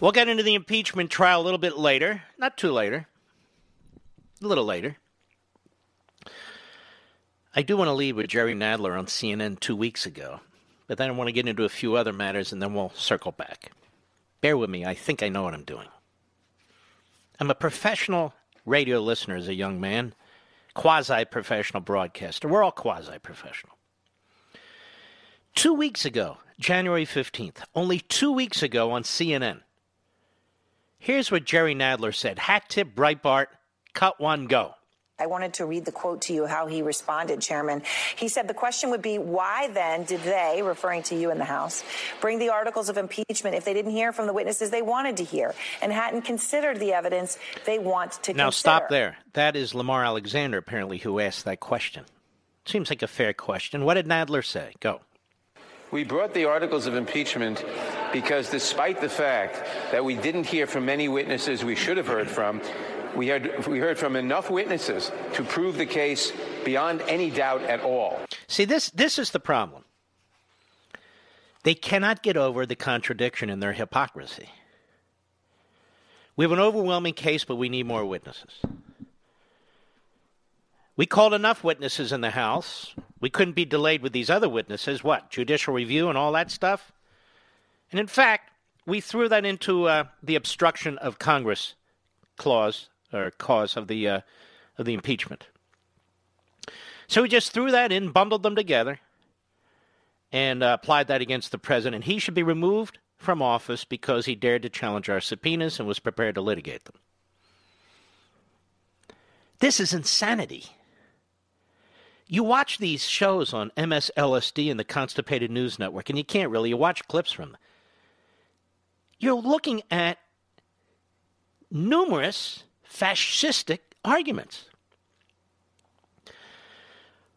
We'll get into the impeachment trial a little bit later. Not too later. A little later. I do want to lead with Jerry Nadler on CNN two weeks ago, but then I want to get into a few other matters and then we'll circle back. Bear with me. I think I know what I'm doing. I'm a professional radio listener as a young man, quasi professional broadcaster. We're all quasi professional. Two weeks ago, January 15th, only two weeks ago on CNN, Here's what Jerry Nadler said Hat tip, Breitbart, cut one, go. I wanted to read the quote to you how he responded, Chairman. He said the question would be why then did they, referring to you in the House, bring the articles of impeachment if they didn't hear from the witnesses they wanted to hear and hadn't considered the evidence they want to now consider? Now, stop there. That is Lamar Alexander, apparently, who asked that question. Seems like a fair question. What did Nadler say? Go. We brought the articles of impeachment because despite the fact that we didn't hear from many witnesses we should have heard from, we heard, we heard from enough witnesses to prove the case beyond any doubt at all. See, this, this is the problem. They cannot get over the contradiction in their hypocrisy. We have an overwhelming case, but we need more witnesses. We called enough witnesses in the House. We couldn't be delayed with these other witnesses. What? Judicial review and all that stuff? And in fact, we threw that into uh, the obstruction of Congress clause or cause of the, uh, of the impeachment. So we just threw that in, bundled them together, and uh, applied that against the president. He should be removed from office because he dared to challenge our subpoenas and was prepared to litigate them. This is insanity. You watch these shows on MSLSD and the Constipated News Network, and you can't really. You watch clips from them. You're looking at numerous fascistic arguments.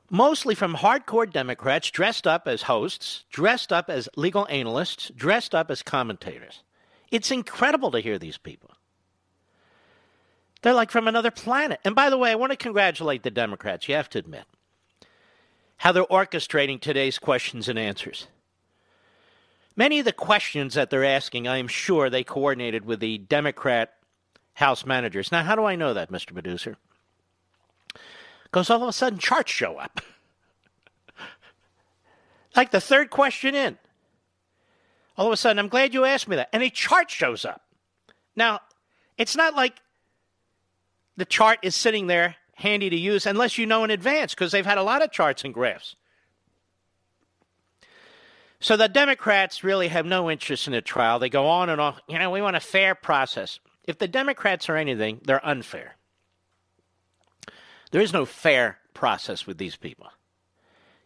Mostly from hardcore Democrats dressed up as hosts, dressed up as legal analysts, dressed up as commentators. It's incredible to hear these people. They're like from another planet. And by the way, I want to congratulate the Democrats, you have to admit how they're orchestrating today's questions and answers. Many of the questions that they're asking, I am sure they coordinated with the Democrat House managers. Now, how do I know that, Mr. Producer? Because all of a sudden charts show up. like the third question in. All of a sudden, I'm glad you asked me that. And a chart shows up. Now, it's not like the chart is sitting there handy to use unless you know in advance because they've had a lot of charts and graphs. So the Democrats really have no interest in the trial. They go on and on. You know, we want a fair process. If the Democrats are anything, they're unfair. There is no fair process with these people.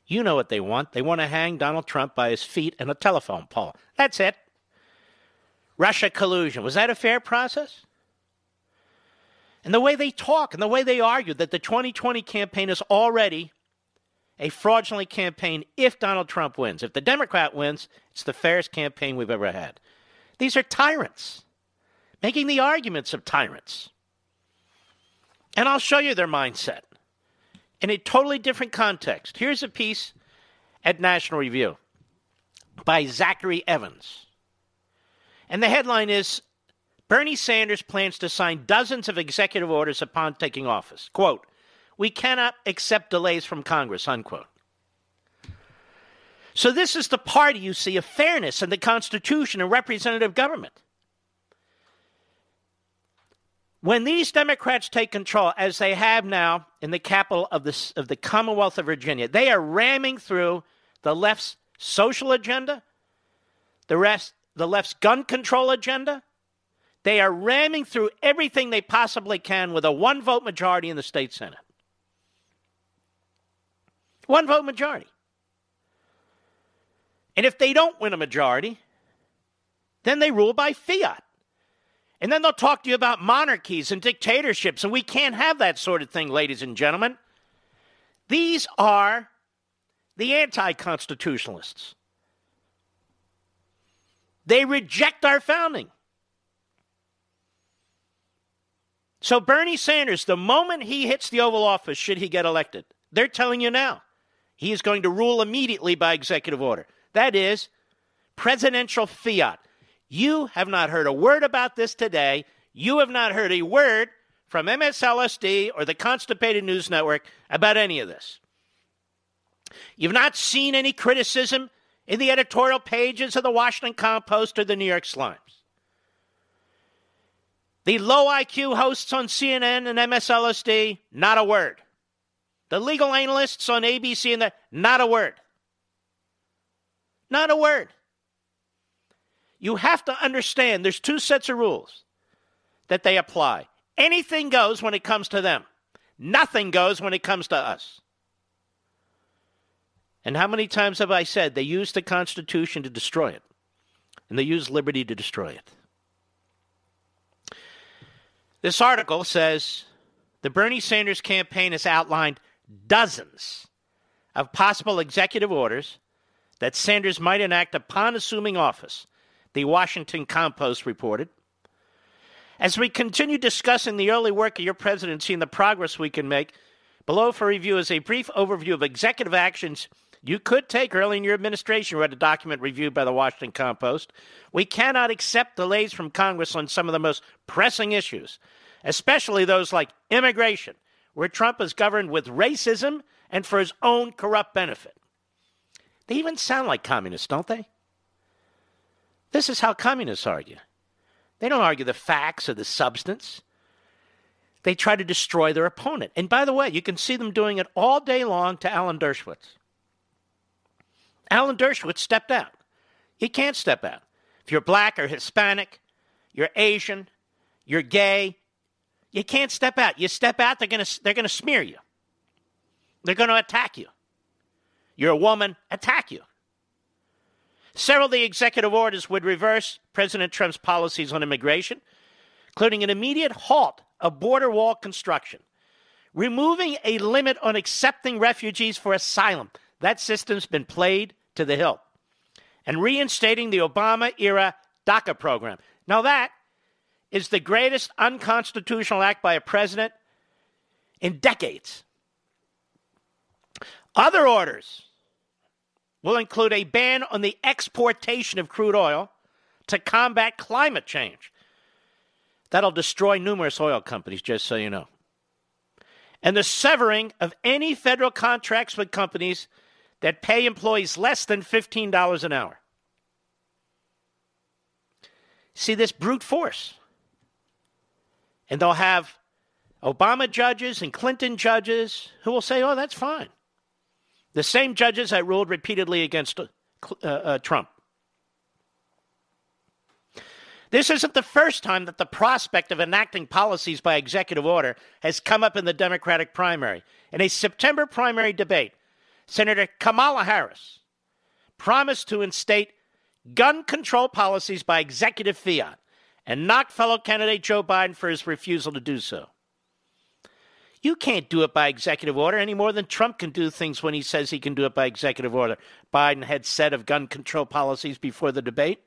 You know what they want. They want to hang Donald Trump by his feet in a telephone pole. That's it. Russia collusion. Was that a fair process? And the way they talk and the way they argue that the 2020 campaign is already a fraudulent campaign if Donald Trump wins. If the Democrat wins, it's the fairest campaign we've ever had. These are tyrants, making the arguments of tyrants. And I'll show you their mindset in a totally different context. Here's a piece at National Review by Zachary Evans. And the headline is Bernie Sanders plans to sign dozens of executive orders upon taking office. Quote, we cannot accept delays from Congress, unquote. So this is the party, you see, of fairness and the Constitution and representative government. When these Democrats take control, as they have now in the capital of the, of the Commonwealth of Virginia, they are ramming through the left's social agenda, the rest, the left's gun control agenda. They are ramming through everything they possibly can with a one vote majority in the state Senate. One vote majority. And if they don't win a majority, then they rule by fiat. And then they'll talk to you about monarchies and dictatorships, and we can't have that sort of thing, ladies and gentlemen. These are the anti constitutionalists. They reject our founding. So, Bernie Sanders, the moment he hits the Oval Office, should he get elected, they're telling you now, he is going to rule immediately by executive order. That is presidential fiat. You have not heard a word about this today. You have not heard a word from MSLSD or the Constipated News Network about any of this. You've not seen any criticism in the editorial pages of the Washington Compost or the New York Slimes. The low IQ hosts on CNN and MSLSD, not a word. The legal analysts on ABC and the, not a word. Not a word you have to understand there's two sets of rules that they apply. Anything goes when it comes to them, nothing goes when it comes to us. And how many times have I said they use the Constitution to destroy it? And they use liberty to destroy it. This article says the Bernie Sanders campaign has outlined dozens of possible executive orders that Sanders might enact upon assuming office the Washington Compost reported. As we continue discussing the early work of your presidency and the progress we can make, below for review is a brief overview of executive actions you could take early in your administration, read a document reviewed by the Washington Compost. We cannot accept delays from Congress on some of the most pressing issues, especially those like immigration, where Trump is governed with racism and for his own corrupt benefit. They even sound like communists, don't they? This is how communists argue. They don't argue the facts or the substance. They try to destroy their opponent. And by the way, you can see them doing it all day long to Alan Dershowitz. Alan Dershowitz stepped out. He can't step out. If you're black or Hispanic, you're Asian, you're gay, you can't step out. You step out, they're to they're to smear you. They're to attack you. You're a woman, attack you. Several of the executive orders would reverse President Trump's policies on immigration, including an immediate halt of border wall construction, removing a limit on accepting refugees for asylum. That system's been played to the hilt. And reinstating the Obama era DACA program. Now, that is the greatest unconstitutional act by a president in decades. Other orders will include a ban on the exportation of crude oil to combat climate change. That'll destroy numerous oil companies, just so you know. And the severing of any federal contracts with companies that pay employees less than $15 an hour. See this brute force. And they'll have Obama judges and Clinton judges who will say, oh, that's fine. The same judges that ruled repeatedly against uh, uh, Trump. This isn't the first time that the prospect of enacting policies by executive order has come up in the Democratic primary. In a September primary debate, Senator Kamala Harris promised to instate gun control policies by executive fiat and knock fellow candidate Joe Biden for his refusal to do so. You can't do it by executive order any more than Trump can do things when he says he can do it by executive order. Biden had said of gun control policies before the debate.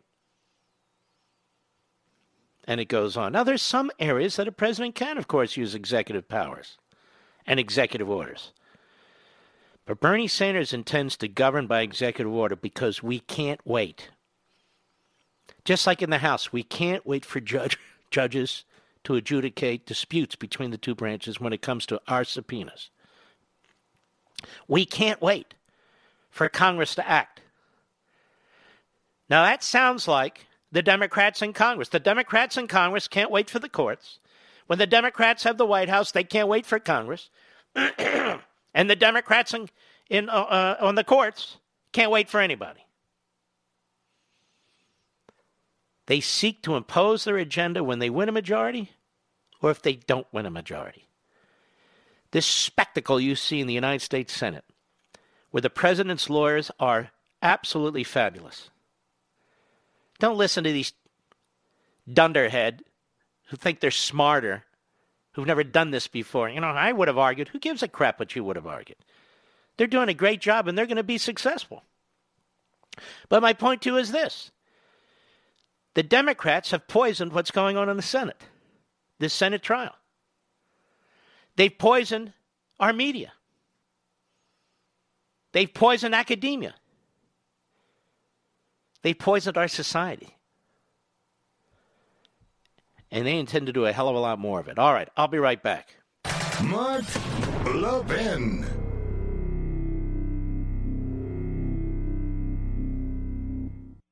And it goes on. Now, there's some areas that a president can, of course, use executive powers and executive orders. But Bernie Sanders intends to govern by executive order because we can't wait. Just like in the House, we can't wait for judge, judges to adjudicate disputes between the two branches when it comes to our subpoenas. We can't wait for Congress to act. Now, that sounds like the Democrats in Congress. The Democrats in Congress can't wait for the courts. When the Democrats have the White House, they can't wait for Congress. and the Democrats in, in, uh, uh, on the courts can't wait for anybody. They seek to impose their agenda when they win a majority or if they don't win a majority. This spectacle you see in the United States Senate, where the president's lawyers are absolutely fabulous. Don't listen to these dunderhead who think they're smarter, who've never done this before. You know, I would have argued. Who gives a crap what you would have argued? They're doing a great job and they're going to be successful. But my point to you is this the Democrats have poisoned what's going on in the Senate, this Senate trial. They've poisoned our media. They've poisoned academia. They've poisoned our society. And they intend to do a hell of a lot more of it. All right, I'll be right back. Mark Levin.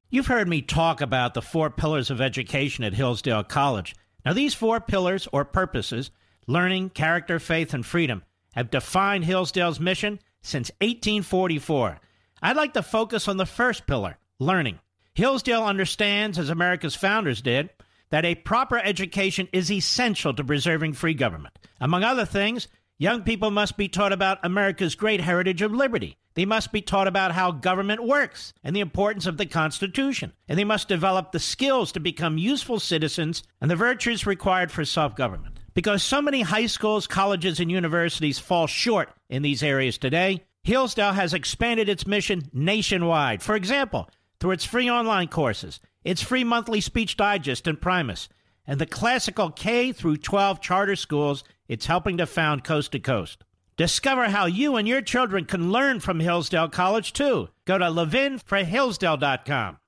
You've heard me talk about the four pillars of education at Hillsdale College. Now, these four pillars or purposes learning, character, faith, and freedom have defined Hillsdale's mission since 1844. I'd like to focus on the first pillar learning. Hillsdale understands, as America's founders did, that a proper education is essential to preserving free government. Among other things, young people must be taught about America's great heritage of liberty they must be taught about how government works and the importance of the Constitution. And they must develop the skills to become useful citizens and the virtues required for self government. Because so many high schools, colleges, and universities fall short in these areas today, Hillsdale has expanded its mission nationwide. For example, through its free online courses, its free monthly speech digest Imprimis, and the classical K through 12 charter schools it's helping to found coast to coast. Discover how you and your children can learn from Hillsdale College, too. Go to levinforhillsdale.com.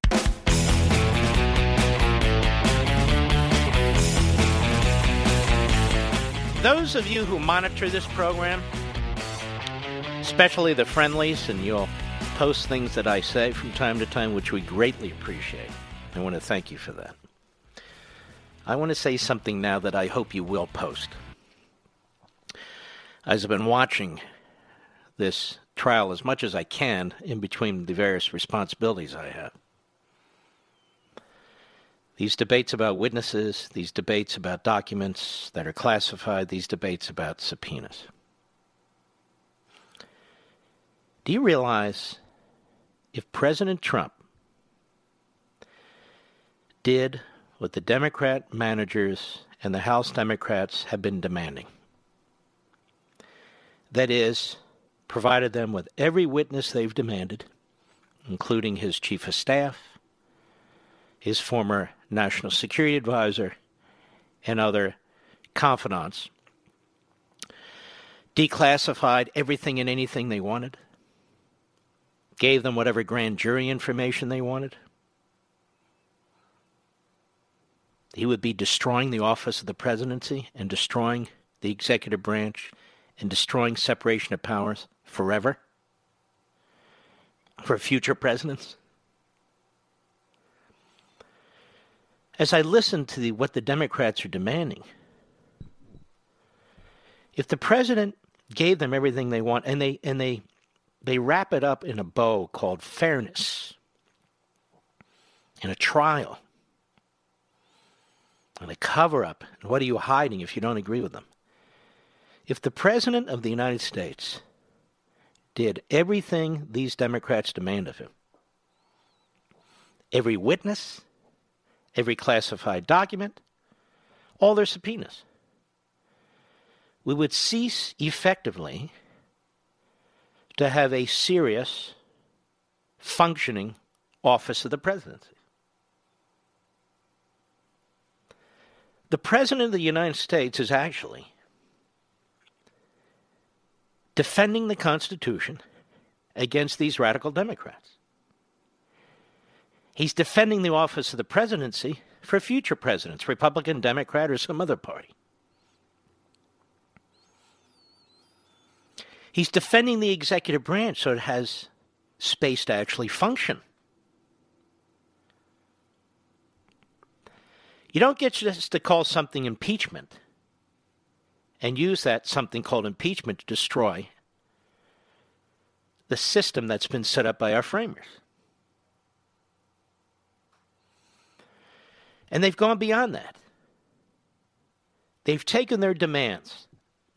Those of you who monitor this program, especially the friendlies, and you'll post things that I say from time to time, which we greatly appreciate. I want to thank you for that. I want to say something now that I hope you will post as I've been watching this trial as much as I can in between the various responsibilities I have. These debates about witnesses, these debates about documents that are classified, these debates about subpoenas. Do you realize if President Trump did what the Democrat managers and the House Democrats have been demanding? That is, provided them with every witness they've demanded, including his chief of staff, his former national security advisor, and other confidants, declassified everything and anything they wanted, gave them whatever grand jury information they wanted. He would be destroying the office of the presidency and destroying the executive branch and destroying separation of powers forever for future presidents? As I listen to the, what the Democrats are demanding, if the president gave them everything they want and they and they they wrap it up in a bow called fairness in a trial and a cover up and what are you hiding if you don't agree with them if the President of the United States did everything these Democrats demand of him, every witness, every classified document, all their subpoenas, we would cease effectively to have a serious, functioning office of the presidency. The President of the United States is actually defending the Constitution against these radical Democrats. He's defending the office of the presidency for future presidents, Republican, Democrat, or some other party. He's defending the executive branch so it has space to actually function. You don't get just to call something impeachment and use that something called impeachment to destroy the system that's been set up by our framers. And they've gone beyond that. They've taken their demands,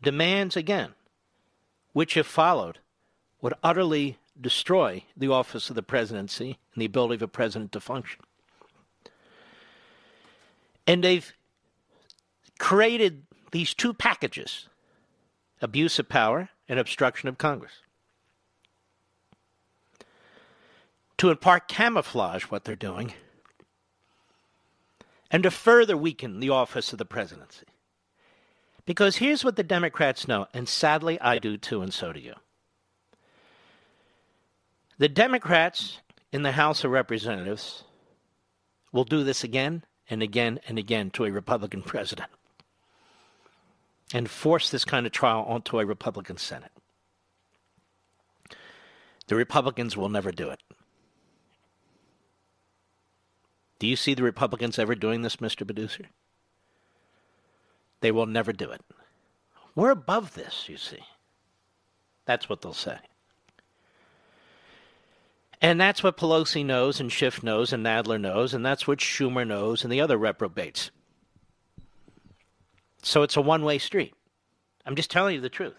demands again, which, if followed, would utterly destroy the office of the presidency and the ability of a president to function. And they've created these two packages abuse of power and obstruction of Congress. To in part camouflage what they're doing and to further weaken the office of the presidency. Because here's what the Democrats know, and sadly I do too, and so do you. The Democrats in the House of Representatives will do this again and again and again to a Republican president and force this kind of trial onto a Republican Senate. The Republicans will never do it. Do you see the Republicans ever doing this, Mr. Producer? They will never do it. We're above this, you see. That's what they'll say. And that's what Pelosi knows, and Schiff knows, and Nadler knows, and that's what Schumer knows, and the other reprobates. So it's a one way street. I'm just telling you the truth.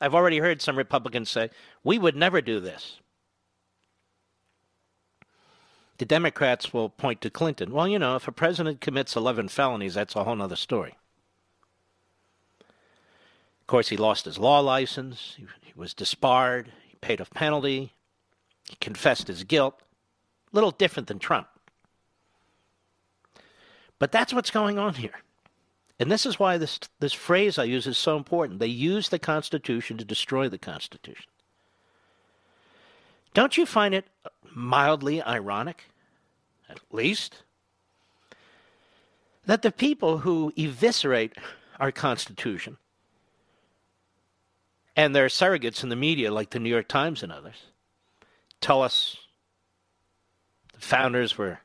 I've already heard some Republicans say, we would never do this. The Democrats will point to Clinton. Well, you know, if a president commits 11 felonies, that's a whole other story. Of course, he lost his law license, he, was disbarred, he paid a penalty, he confessed his guilt. A little different than Trump. But that's what's going on here. And this is why this, this phrase I use is so important. They use the Constitution to destroy the Constitution. Don't you find it mildly ironic, at least, that the people who eviscerate our Constitution and their surrogates in the media, like the New York Times and others, tell us the founders were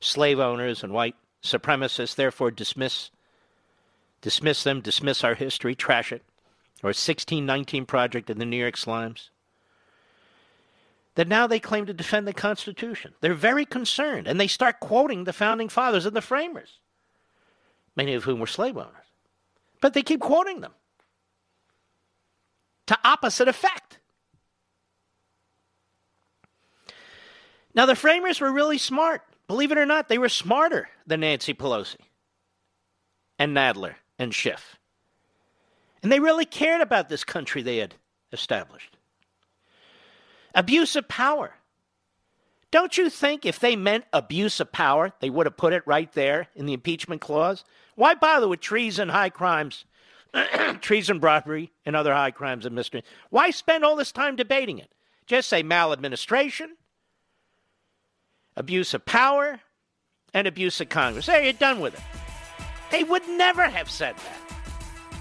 slave owners and white supremacists, therefore dismiss dismiss them, dismiss our history, trash it, or 1619 project in the New York Slimes. That now they claim to defend the Constitution. They're very concerned, and they start quoting the founding fathers and the framers, many of whom were slave owners. But they keep quoting them to opposite effect. Now, the framers were really smart. Believe it or not, they were smarter than Nancy Pelosi and Nadler and Schiff. And they really cared about this country they had established. Abuse of power. Don't you think if they meant abuse of power, they would have put it right there in the impeachment clause? Why bother with treason, high crimes, treason, robbery, and other high crimes and misdemeanors? Why spend all this time debating it? Just say maladministration, abuse of power, and abuse of Congress. There, you're done with it. They would never have said that.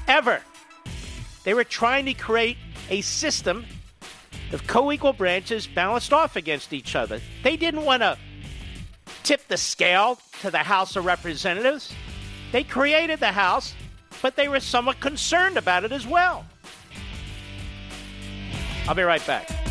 Ever. They were trying to create a system of co equal branches balanced off against each other. They didn't want to tip the scale to the House of Representatives. They created the House, but they were somewhat concerned about it as well. I'll be right back.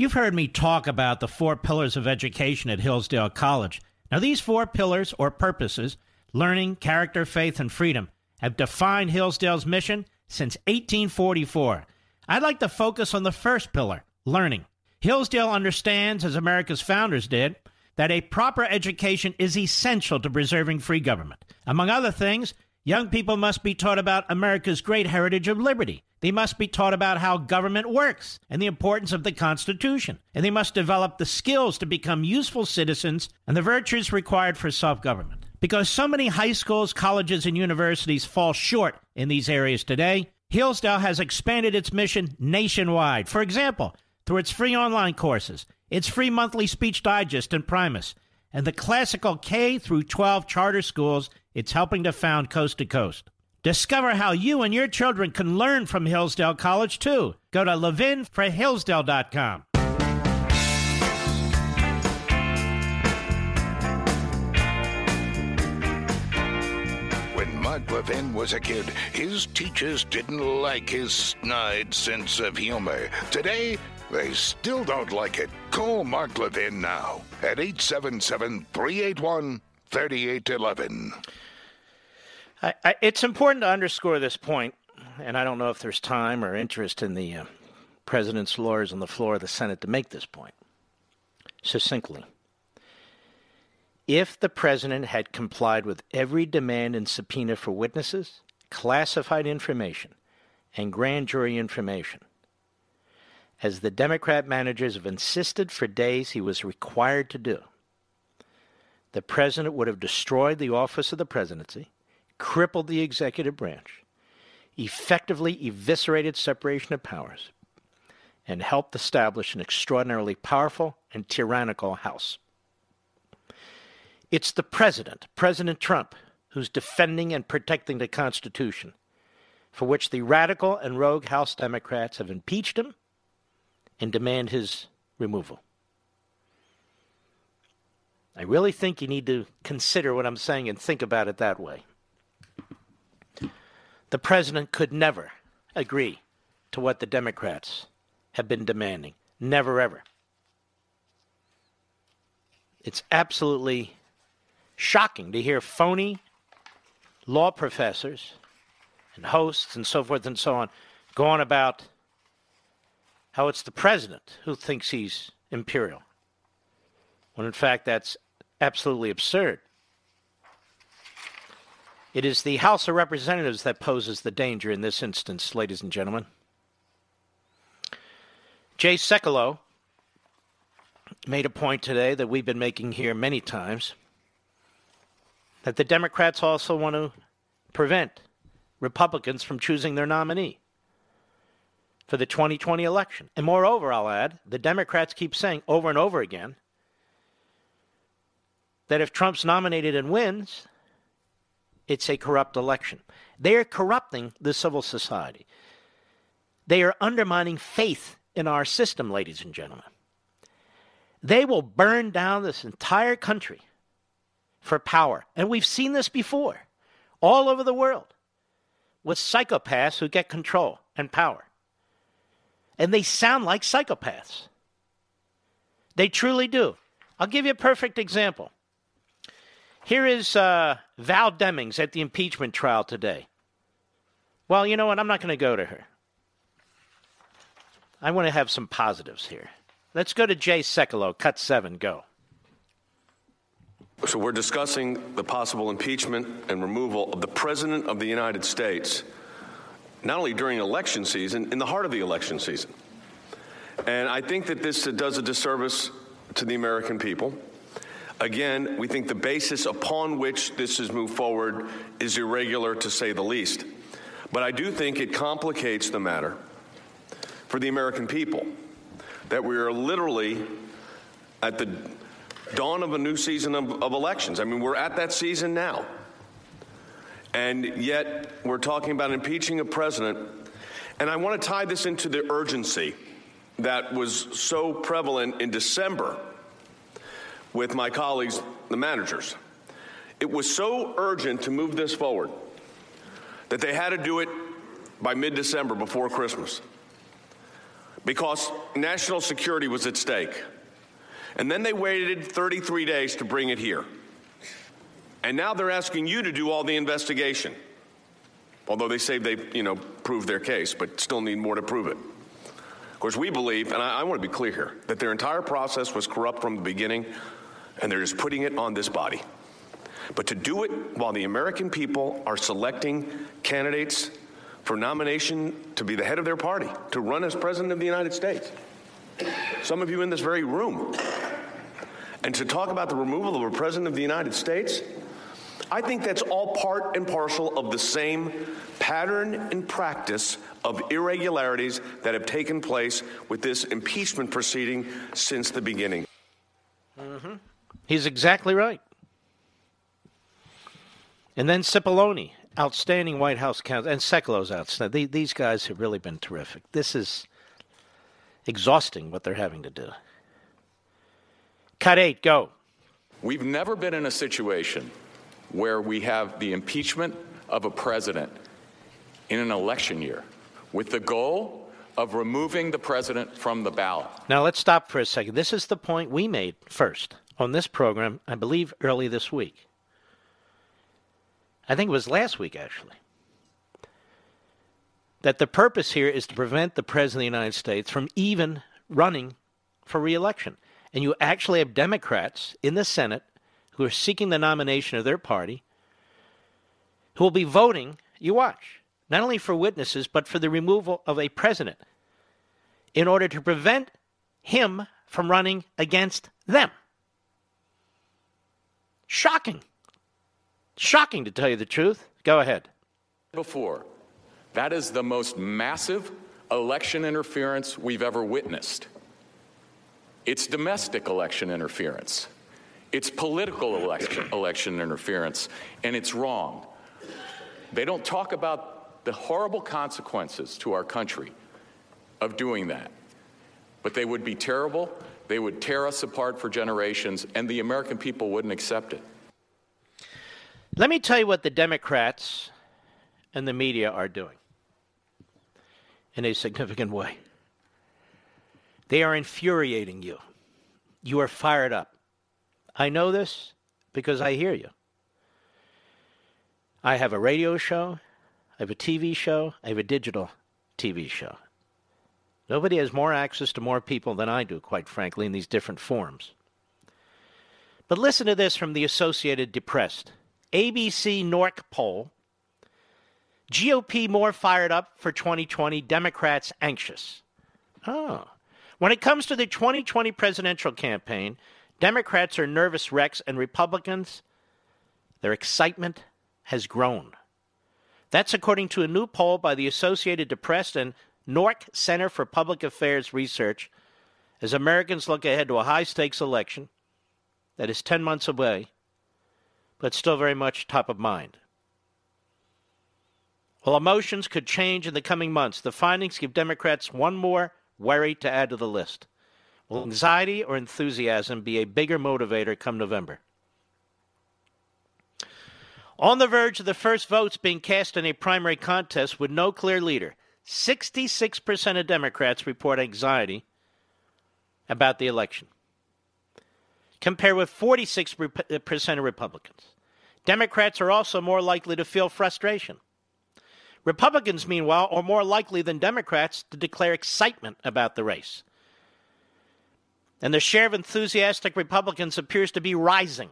You've heard me talk about the four pillars of education at Hillsdale College. Now, these four pillars or purposes learning, character, faith, and freedom have defined Hillsdale's mission since 1844. I'd like to focus on the first pillar learning. Hillsdale understands, as America's founders did, that a proper education is essential to preserving free government. Among other things, young people must be taught about America's great heritage of liberty they must be taught about how government works and the importance of the Constitution. And they must develop the skills to become useful citizens and the virtues required for self government. Because so many high schools, colleges, and universities fall short in these areas today, Hillsdale has expanded its mission nationwide. For example, through its free online courses, its free monthly speech digest Imprimis, and the classical K through 12 charter schools it's helping to found coast to coast. Discover how you and your children can learn from Hillsdale College, too. Go to levinforhillsdale.com. When Mark Levin was a kid, his teachers didn't like his snide sense of humor. Today, they still don't like it. Call Mark Levin now at 877 381 3811. It's important to underscore this point, and I don't know if there's time or interest in the uh, president's lawyers on the floor of the Senate to make this point succinctly. If the president had complied with every demand and subpoena for witnesses, classified information, and grand jury information, as the Democrat managers have insisted for days he was required to do, the president would have destroyed the office of the presidency, crippled the executive branch, effectively eviscerated separation of powers, and helped establish an extraordinarily powerful and tyrannical House. It's the president, President Trump, who's defending and protecting the Constitution, for which the radical and rogue House Democrats have impeached him and demand his removal. I really think you need to consider what I'm saying and think about it that way. The president could never agree to what the Democrats have been demanding. Never, ever. It's absolutely shocking to hear phony law professors and hosts and so forth and so on go on about how it's the president who thinks he's imperial, when in fact that's absolutely absurd. It is the House of Representatives that poses the danger in this instance, ladies and gentlemen. Jay Sekulow made a point today that we've been making here many times that the Democrats also want to prevent Republicans from choosing their nominee for the 2020 election. And moreover, I'll add, the Democrats keep saying over and over again that if Trump's nominated and wins, it's a corrupt election. They are corrupting the civil society. They are undermining faith in our system, ladies and gentlemen. They will burn down this entire country for power. And we've seen this before all over the world with psychopaths who get control and power. And they sound like psychopaths. They truly do. I'll give you a perfect example. Here is uh, Val Demings at the impeachment trial today. Well, you know what? I'm not going to go to her. I want to have some positives here. Let's go to Jay Sekulow. Cut seven, go. So we're discussing the possible impeachment and removal of the President of the United States, not only during election season, in the heart of the election season. And I think that this does a disservice to the American people. Again, we think the basis upon which this has moved forward is irregular to say the least. But I do think it complicates the matter for the American people that we are literally at the dawn of a new season of, of elections. I mean, we're at that season now. And yet, we're talking about impeaching a president. And I want to tie this into the urgency that was so prevalent in December with my colleagues, the managers. It was so urgent to move this forward that they had to do it by mid December before Christmas because national security was at stake. And then they waited 33 days to bring it here. And now they're asking you to do all the investigation. Although they say they, you know, proved their case, but still need more to prove it. Of course, we believe, and I, I want to be clear here, that their entire process was corrupt from the beginning, and they're just putting it on this body. But to do it while the American people are selecting candidates for nomination to be the head of their party, to run as president of the United States. Some of you in this very room. And to talk about the removal of a president of the United States, I think that's all part and parcel of the same pattern and practice of irregularities that have taken place with this impeachment proceeding since the beginning. Mm-hmm. He's exactly right. And then Cipollone, outstanding White House counsel, and Sekulow's outstanding. These guys have really been terrific. This is exhausting what they're having to do. Cut eight, go. We've never been in a situation where we have the impeachment of a president in an election year with the goal of removing the president from the ballot. Now, let's stop for a second. This is the point we made first on this program, I believe, early this week. I think it was last week, actually. That the purpose here is to prevent the President of the United States from even running for reelection. And you actually have Democrats in the Senate who are seeking the nomination of their party who will be voting, you watch, not only for witnesses, but for the removal of a president in order to prevent him from running against them. Shocking. Shocking to tell you the truth. Go ahead. Before, that is the most massive election interference we've ever witnessed. It's domestic election interference. It's political election, election interference, and it's wrong. They don't talk about the horrible consequences to our country of doing that. But they would be terrible. They would tear us apart for generations, and the American people wouldn't accept it. Let me tell you what the Democrats and the media are doing in a significant way. They are infuriating you. You are fired up. I know this because I hear you. I have a radio show, I have a TV show, I have a digital TV show. Nobody has more access to more people than I do, quite frankly, in these different forms. But listen to this from the Associated Depressed ABC NORC poll GOP more fired up for 2020, Democrats anxious. Oh. When it comes to the 2020 presidential campaign, Democrats are nervous wrecks and Republicans, their excitement has grown. That's according to a new poll by the Associated Depressed and NORC Center for Public Affairs Research as Americans look ahead to a high stakes election that is 10 months away, but still very much top of mind. While emotions could change in the coming months, the findings give Democrats one more worry to add to the list. Will anxiety or enthusiasm be a bigger motivator come November? On the verge of the first votes being cast in a primary contest with no clear leader, 66% of Democrats report anxiety about the election, compared with 46% of Republicans. Democrats are also more likely to feel frustration. Republicans, meanwhile, are more likely than Democrats to declare excitement about the race. And the share of enthusiastic Republicans appears to be rising.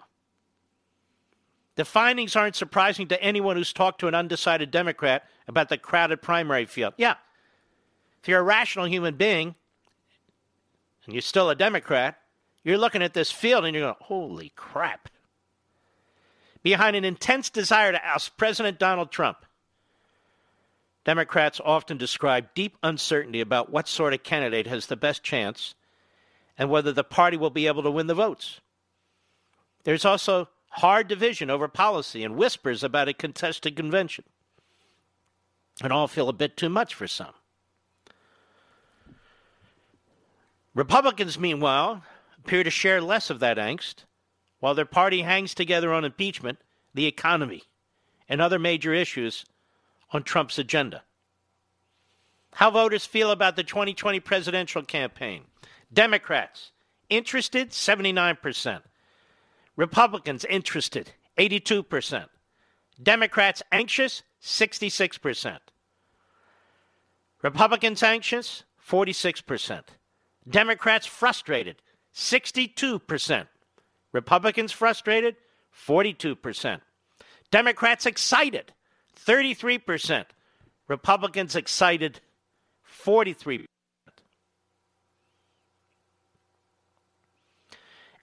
The findings aren't surprising to anyone who's talked to an undecided Democrat about the crowded primary field. Yeah, if you're a rational human being and you're still a Democrat, you're looking at this field and you're going, holy crap. Behind an intense desire to oust President Donald Trump, Democrats often describe deep uncertainty about what sort of candidate has the best chance and whether the party will be able to win the votes. There's also hard division over policy and whispers about a contested convention. And all feel a bit too much for some. Republicans, meanwhile, appear to share less of that angst, while their party hangs together on impeachment, the economy, and other major issues on Trump's agenda. How voters feel about the 2020 presidential campaign. Democrats, interested, 79%. Republicans interested, 82%. Democrats anxious, 66%. Republicans anxious, 46%. Democrats frustrated, 62%. Republicans frustrated, 42%. Democrats excited, 33%. Republicans excited, 43%.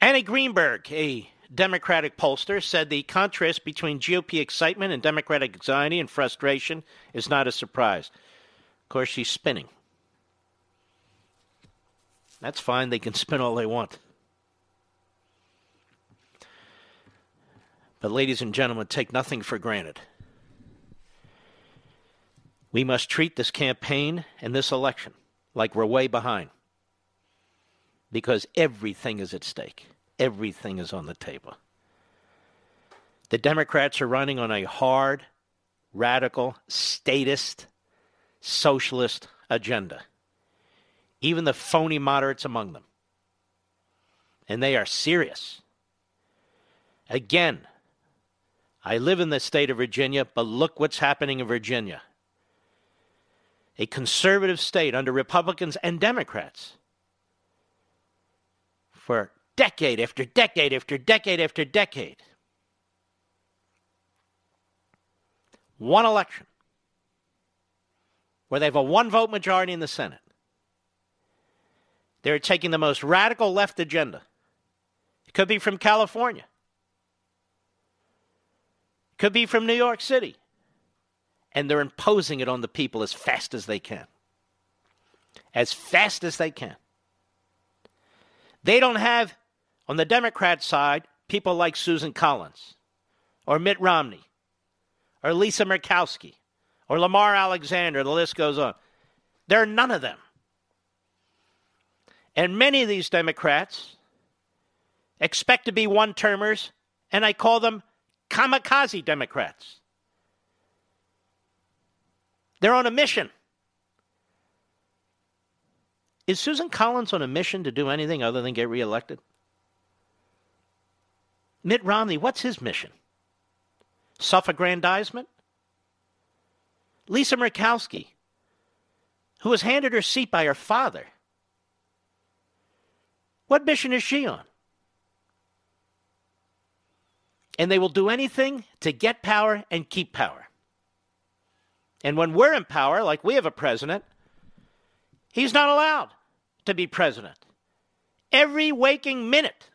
Annie Greenberg, a Democratic pollster, said the contrast between GOP excitement and Democratic anxiety and frustration is not a surprise. Of course, she's spinning. That's fine. They can spin all they want. But, ladies and gentlemen, take nothing for granted. We must treat this campaign and this election like we're way behind because everything is at stake. Everything is on the table. The Democrats are running on a hard radical, statist, socialist agenda. Even the phony moderates among them. And they are serious. Again, I live in the state of Virginia, but look what's happening in Virginia. A conservative state under Republicans and Democrats for decade after decade after decade after decade. One election where they have a one vote majority in the Senate. They're taking the most radical left agenda. It could be from California. It could be from New York City. And they're imposing it on the people as fast as they can. As fast as they can. They don't have, on the Democrat side, people like Susan Collins or Mitt Romney or Lisa Murkowski or Lamar Alexander. The list goes on. There are none of them. And many of these Democrats expect to be one termers, and I call them kamikaze Democrats. They're on a mission. Is Susan Collins on a mission to do anything other than get reelected? Mitt Romney, what's his mission? Self aggrandizement? Lisa Murkowski, who was handed her seat by her father, what mission is she on? And they will do anything to get power and keep power. And when we're in power, like we have a president, He's not allowed to be president. Every waking minute,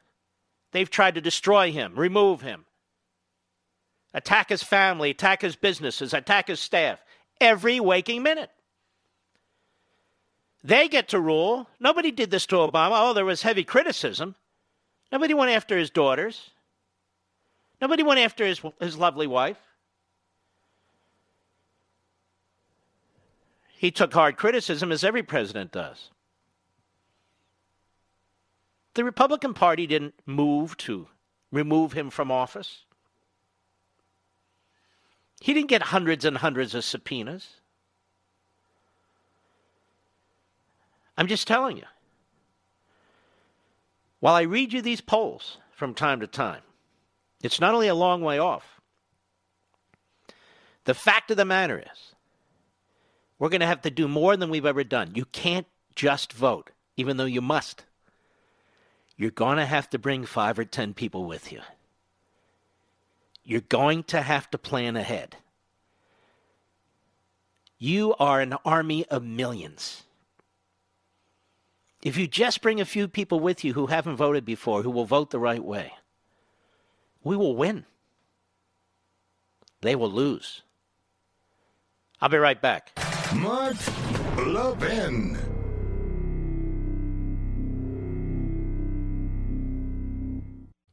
they've tried to destroy him, remove him, attack his family, attack his businesses, attack his staff. Every waking minute. They get to rule. Nobody did this to Obama. Oh, there was heavy criticism. Nobody went after his daughters. Nobody went after his, his lovely wife. He took hard criticism, as every president does. The Republican Party didn't move to remove him from office. He didn't get hundreds and hundreds of subpoenas. I'm just telling you. While I read you these polls from time to time, it's not only a long way off. The fact of the matter is, we're going to have to do more than we've ever done. You can't just vote, even though you must. You're going to have to bring five or ten people with you. You're going to have to plan ahead. You are an army of millions. If you just bring a few people with you who haven't voted before, who will vote the right way, we will win. They will lose. I'll be right back. Mark Levin.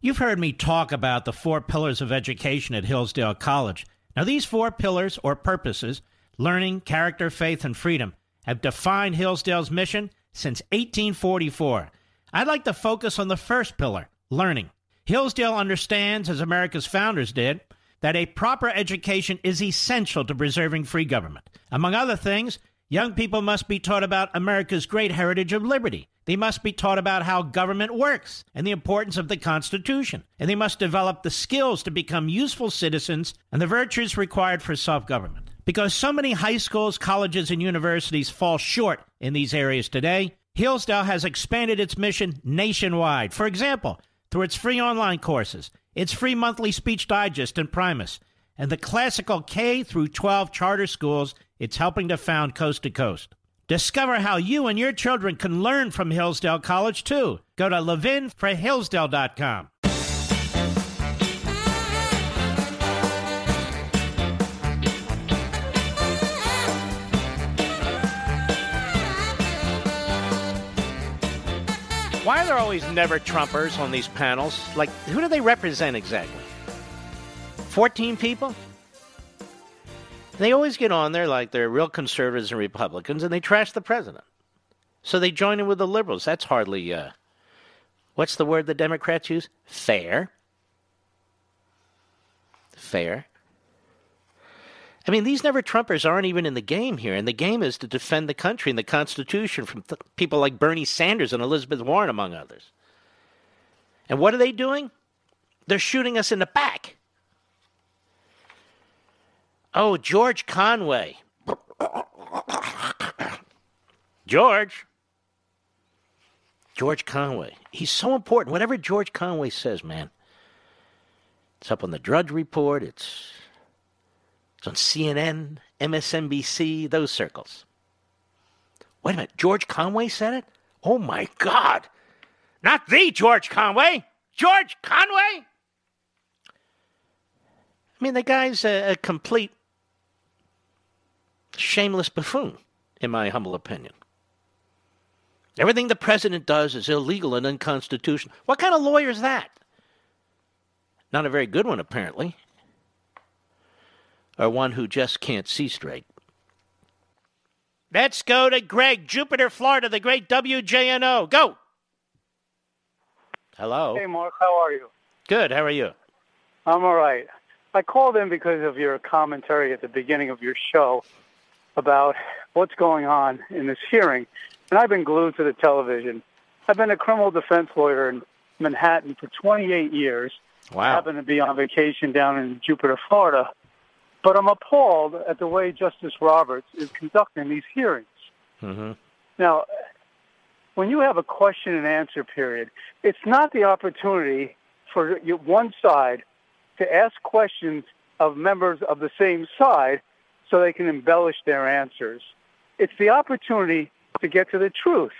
You've heard me talk about the four pillars of education at Hillsdale College. Now, these four pillars or purposes learning, character, faith, and freedom have defined Hillsdale's mission since 1844. I'd like to focus on the first pillar learning. Hillsdale understands, as America's founders did, that a proper education is essential to preserving free government. Among other things, young people must be taught about America's great heritage of liberty. They must be taught about how government works and the importance of the Constitution. And they must develop the skills to become useful citizens and the virtues required for self government. Because so many high schools, colleges, and universities fall short in these areas today, Hillsdale has expanded its mission nationwide. For example, through its free online courses its free monthly speech digest Imprimis, and the classical K through 12 charter schools it's helping to found coast to coast. Discover how you and your children can learn from Hillsdale College too. Go to levinforhillsdale.com. There always never Trumpers on these panels? Like, who do they represent exactly? 14 people? They always get on there like they're real conservatives and Republicans and they trash the president. So they join in with the liberals. That's hardly, uh, what's the word the Democrats use? Fair. Fair. I mean, these never Trumpers aren't even in the game here, and the game is to defend the country and the Constitution from th- people like Bernie Sanders and Elizabeth Warren, among others. And what are they doing? They're shooting us in the back. Oh, George Conway. George. George Conway. He's so important. Whatever George Conway says, man. It's up on the Drudge Report. It's, it's on CNN, MSNBC, those circles. Wait a minute. George Conway said it? Oh, my God. Not the George Conway. George Conway? I mean, the guy's a, a complete shameless buffoon, in my humble opinion. Everything the president does is illegal and unconstitutional. What kind of lawyer is that? Not a very good one, apparently. Or one who just can't see straight. Let's go to Greg, Jupiter, Florida, the great WJNO. Go. Hello. Hey, Mark, how are you? Good. How are you? I'm all right. I called in because of your commentary at the beginning of your show about what's going on in this hearing. And I've been glued to the television. I've been a criminal defense lawyer in Manhattan for 28 years. Wow. I happen to be on vacation down in Jupiter, Florida. But I'm appalled at the way Justice Roberts is conducting these hearings. Mm-hmm. Now, when you have a question and answer period, it's not the opportunity for one side to ask questions of members of the same side so they can embellish their answers. It's the opportunity to get to the truth.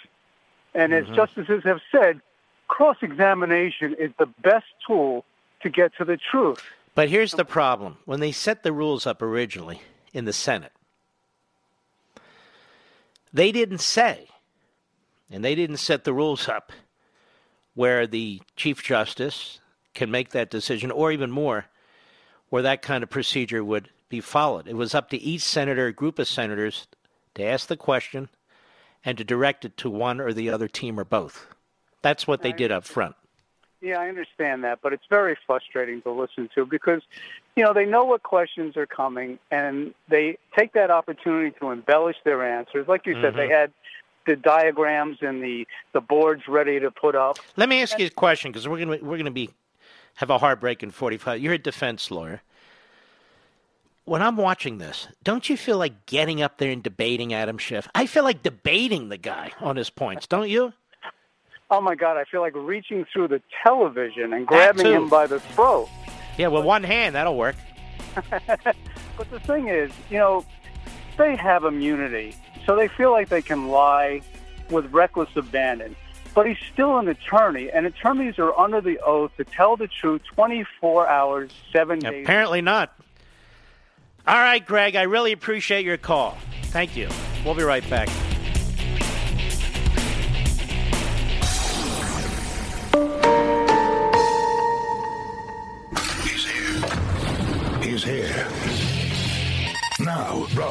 And as Mhm. justices have said, cross examination is the best tool to get to the truth. But here's the problem. When they set the rules up originally in the Senate, they didn't say, and they didn't set the rules up where the Chief Justice can make that decision, or even more, where that kind of procedure would be followed. It was up to each senator, group of senators, to ask the question and to direct it to one or the other team or both. That's what they did up front. Yeah, I understand that, but it's very frustrating to listen to because, you know, they know what questions are coming and they take that opportunity to embellish their answers. Like you said, they mm-hmm. had the diagrams and the the boards ready to put up. Let me ask you a question because we're gonna we're gonna be have a heartbreak in forty five. You're a defense lawyer. When I'm watching this, don't you feel like getting up there and debating Adam Schiff? I feel like debating the guy on his points, don't you? Oh my God, I feel like reaching through the television and grabbing him by the throat. Yeah, with one hand that'll work. But the thing is, you know, they have immunity, so they feel like they can lie with reckless abandon. But he's still an attorney, and attorneys are under the oath to tell the truth 24 hours, seven days. Apparently not. All right, Greg, I really appreciate your call. Thank you. We'll be right back.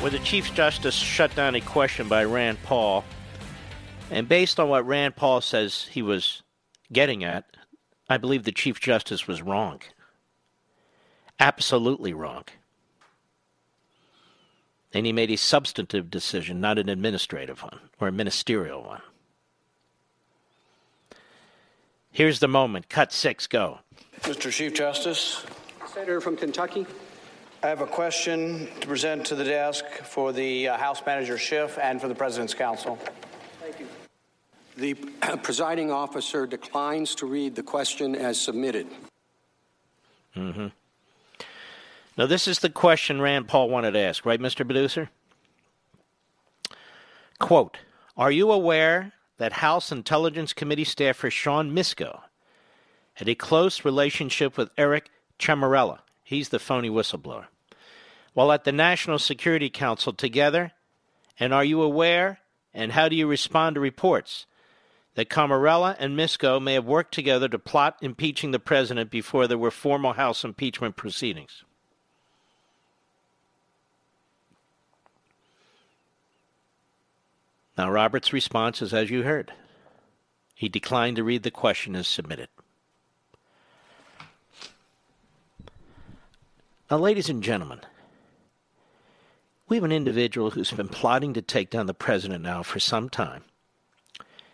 Where the Chief Justice shut down a question by Rand Paul. And based on what Rand Paul says he was getting at, I believe the Chief Justice was wrong. Absolutely wrong. And he made a substantive decision, not an administrative one or a ministerial one. Here's the moment. Cut six, go. Mr. Chief Justice, Senator from Kentucky. I have a question to present to the desk for the uh, House Manager Schiff and for the President's Counsel. Thank you. The presiding officer declines to read the question as submitted. Mm-hmm. Now, this is the question Rand Paul wanted to ask, right, Mr. Producer? Quote Are you aware that House Intelligence Committee staffer Sean Misko had a close relationship with Eric Ciaramella? He's the phony whistleblower. while at the National Security Council together? And are you aware and how do you respond to reports that Ciaramella and Misko may have worked together to plot impeaching the president before there were formal House impeachment proceedings? Now, Roberts' response is as you heard. He declined to read the question as submitted. Now, ladies and gentlemen, we have an individual who's been plotting to take down the president now for some time.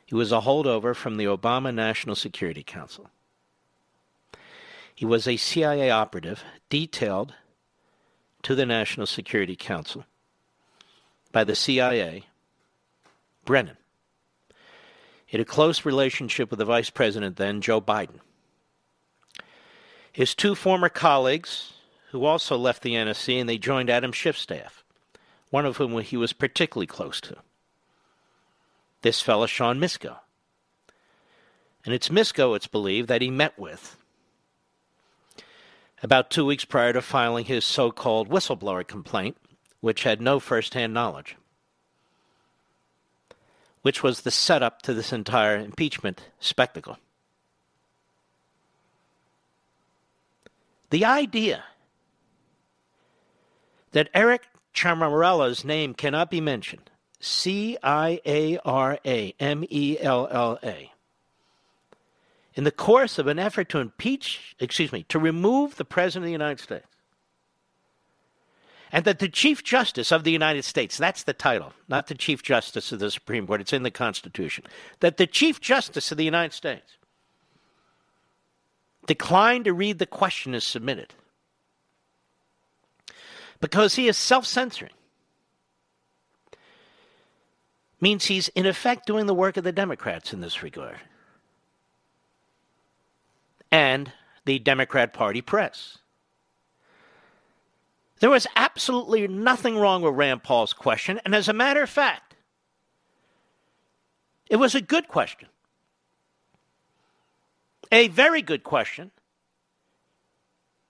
He was a holdover from the Obama National Security Council. He was a CIA operative detailed to the National Security Council by the CIA, Brennan. He had a close relationship with the vice president then, Joe Biden. His two former colleagues, who also left the NSC and they joined Adam Schiff's staff, one of whom he was particularly close to. This fellow, Sean Misko. And it's Misko, it's believed, that he met with about two weeks prior to filing his so called whistleblower complaint, which had no first hand knowledge, which was the setup to this entire impeachment spectacle. The idea that Eric Ciaramella's name cannot be mentioned. C I A R A M E L L A. In the course of an effort to impeach, excuse me, to remove the President of the United States. And that the Chief Justice of the United States, that's the title, not the Chief Justice of the Supreme Court, it's in the Constitution, that the Chief Justice of the United States declined to read the question as submitted because he is self censoring. Means he's in effect doing the work of the Democrats in this regard. And the Democrat Party press. There was absolutely nothing wrong with Rand Paul's question, and as a matter of fact, it was a good question. A very good question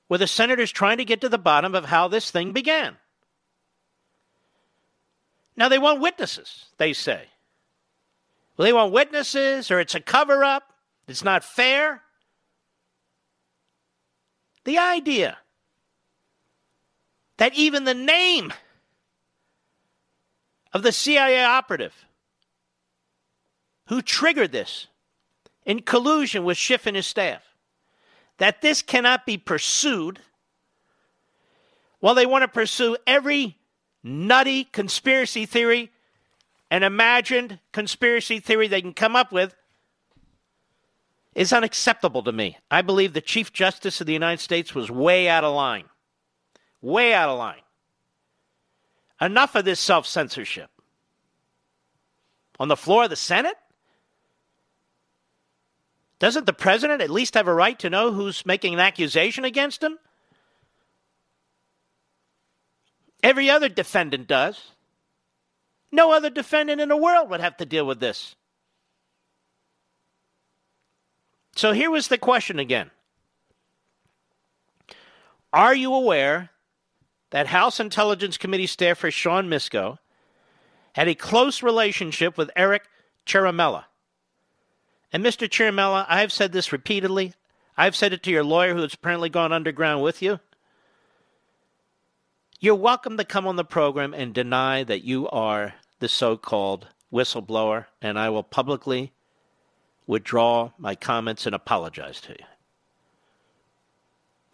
where the senators trying to get to the bottom of how this thing began. Now they want witnesses, they say. Well, they want witnesses, or it's a cover up, it's not fair. The idea that even the name of the CIA operative who triggered this in collusion with Schiff and his staff that this cannot be pursued while they want to pursue every nutty conspiracy theory and imagined conspiracy theory they can come up with is unacceptable to me. I believe the Chief Justice of the United States was way out of line. Way out of line. Enough of this self censorship. On the floor of the Senate? Doesn't the president at least have a right to know who's making an accusation against him? Every other defendant does. No other defendant in the world would have to deal with this. So here was the question again Are you aware that House Intelligence Committee staffer Sean Misko had a close relationship with Eric Ciaramella? And Mr. Ciaramella, I've said this repeatedly. I've said it to your lawyer who has apparently gone underground with you. You're welcome to come on the program and deny that you are the so called whistleblower, and I will publicly withdraw my comments and apologize to you.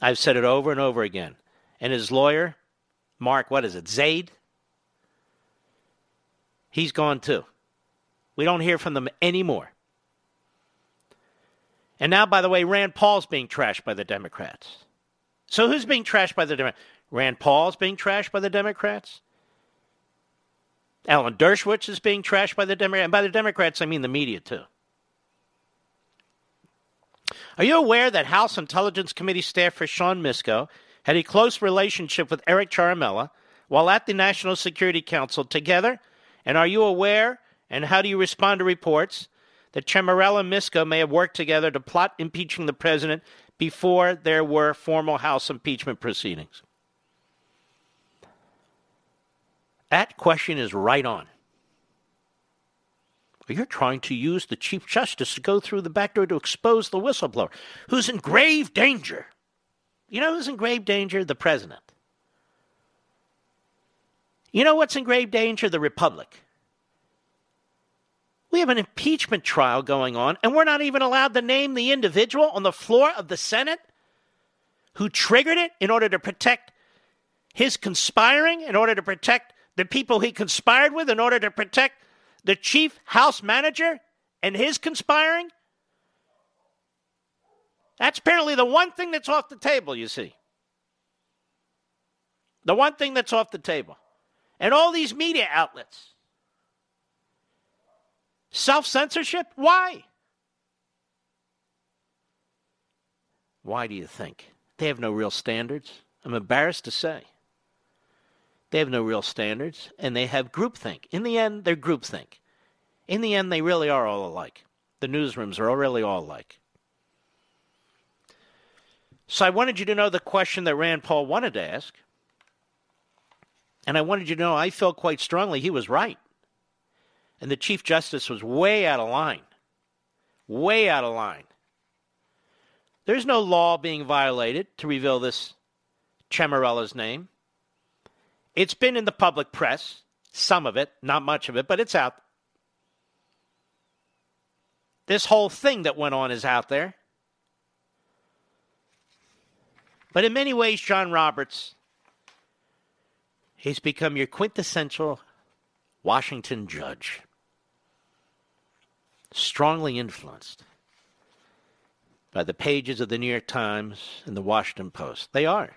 I've said it over and over again. And his lawyer, Mark, what is it, Zaid? He's gone too. We don't hear from them anymore. And now, by the way, Rand Paul's being trashed by the Democrats. So who's being trashed by the Democrats? Rand Paul's being trashed by the Democrats. Alan Dershowitz is being trashed by the Democrats. And by the Democrats, I mean the media, too. Are you aware that House Intelligence Committee staffer Sean Misko had a close relationship with Eric Ciaramella while at the National Security Council together? And are you aware, and how do you respond to reports that Ciaramella and Misko may have worked together to plot impeaching the president before there were formal House impeachment proceedings. That question is right on. You're trying to use the Chief Justice to go through the back door to expose the whistleblower, who's in grave danger. You know who's in grave danger? The president. You know what's in grave danger? The Republic. We have an impeachment trial going on, and we're not even allowed to name the individual on the floor of the Senate who triggered it in order to protect his conspiring, in order to protect the people he conspired with, in order to protect the chief house manager and his conspiring? That's apparently the one thing that's off the table, you see. The one thing that's off the table. And all these media outlets. Self censorship? Why? Why do you think? They have no real standards. I'm embarrassed to say. They have no real standards, and they have groupthink. In the end, they're groupthink. In the end, they really are all alike. The newsrooms are really all alike. So I wanted you to know the question that Rand Paul wanted to ask. And I wanted you to know I felt quite strongly he was right. And the Chief Justice was way out of line. Way out of line. There's no law being violated to reveal this Ciaramella's name. It's been in the public press, some of it, not much of it, but it's out. This whole thing that went on is out there. But in many ways, John Roberts, he's become your quintessential Washington judge. Strongly influenced by the pages of the New York Times and the Washington Post. They are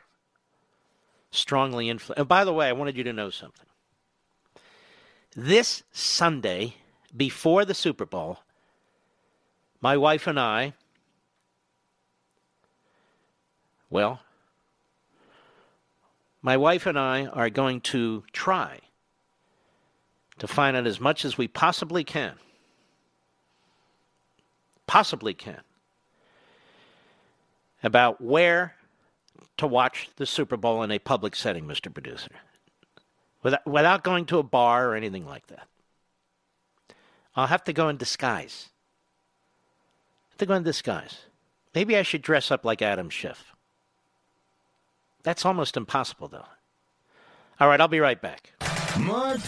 strongly influenced. And by the way, I wanted you to know something. This Sunday, before the Super Bowl, my wife and I, well, my wife and I are going to try to find out as much as we possibly can. Possibly can. About where to watch the Super Bowl in a public setting, Mr. Producer, without, without going to a bar or anything like that. I'll have to go in disguise. I have to go in disguise. Maybe I should dress up like Adam Schiff. That's almost impossible, though. All right, I'll be right back. Mark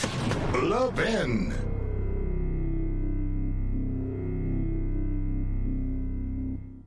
Levin.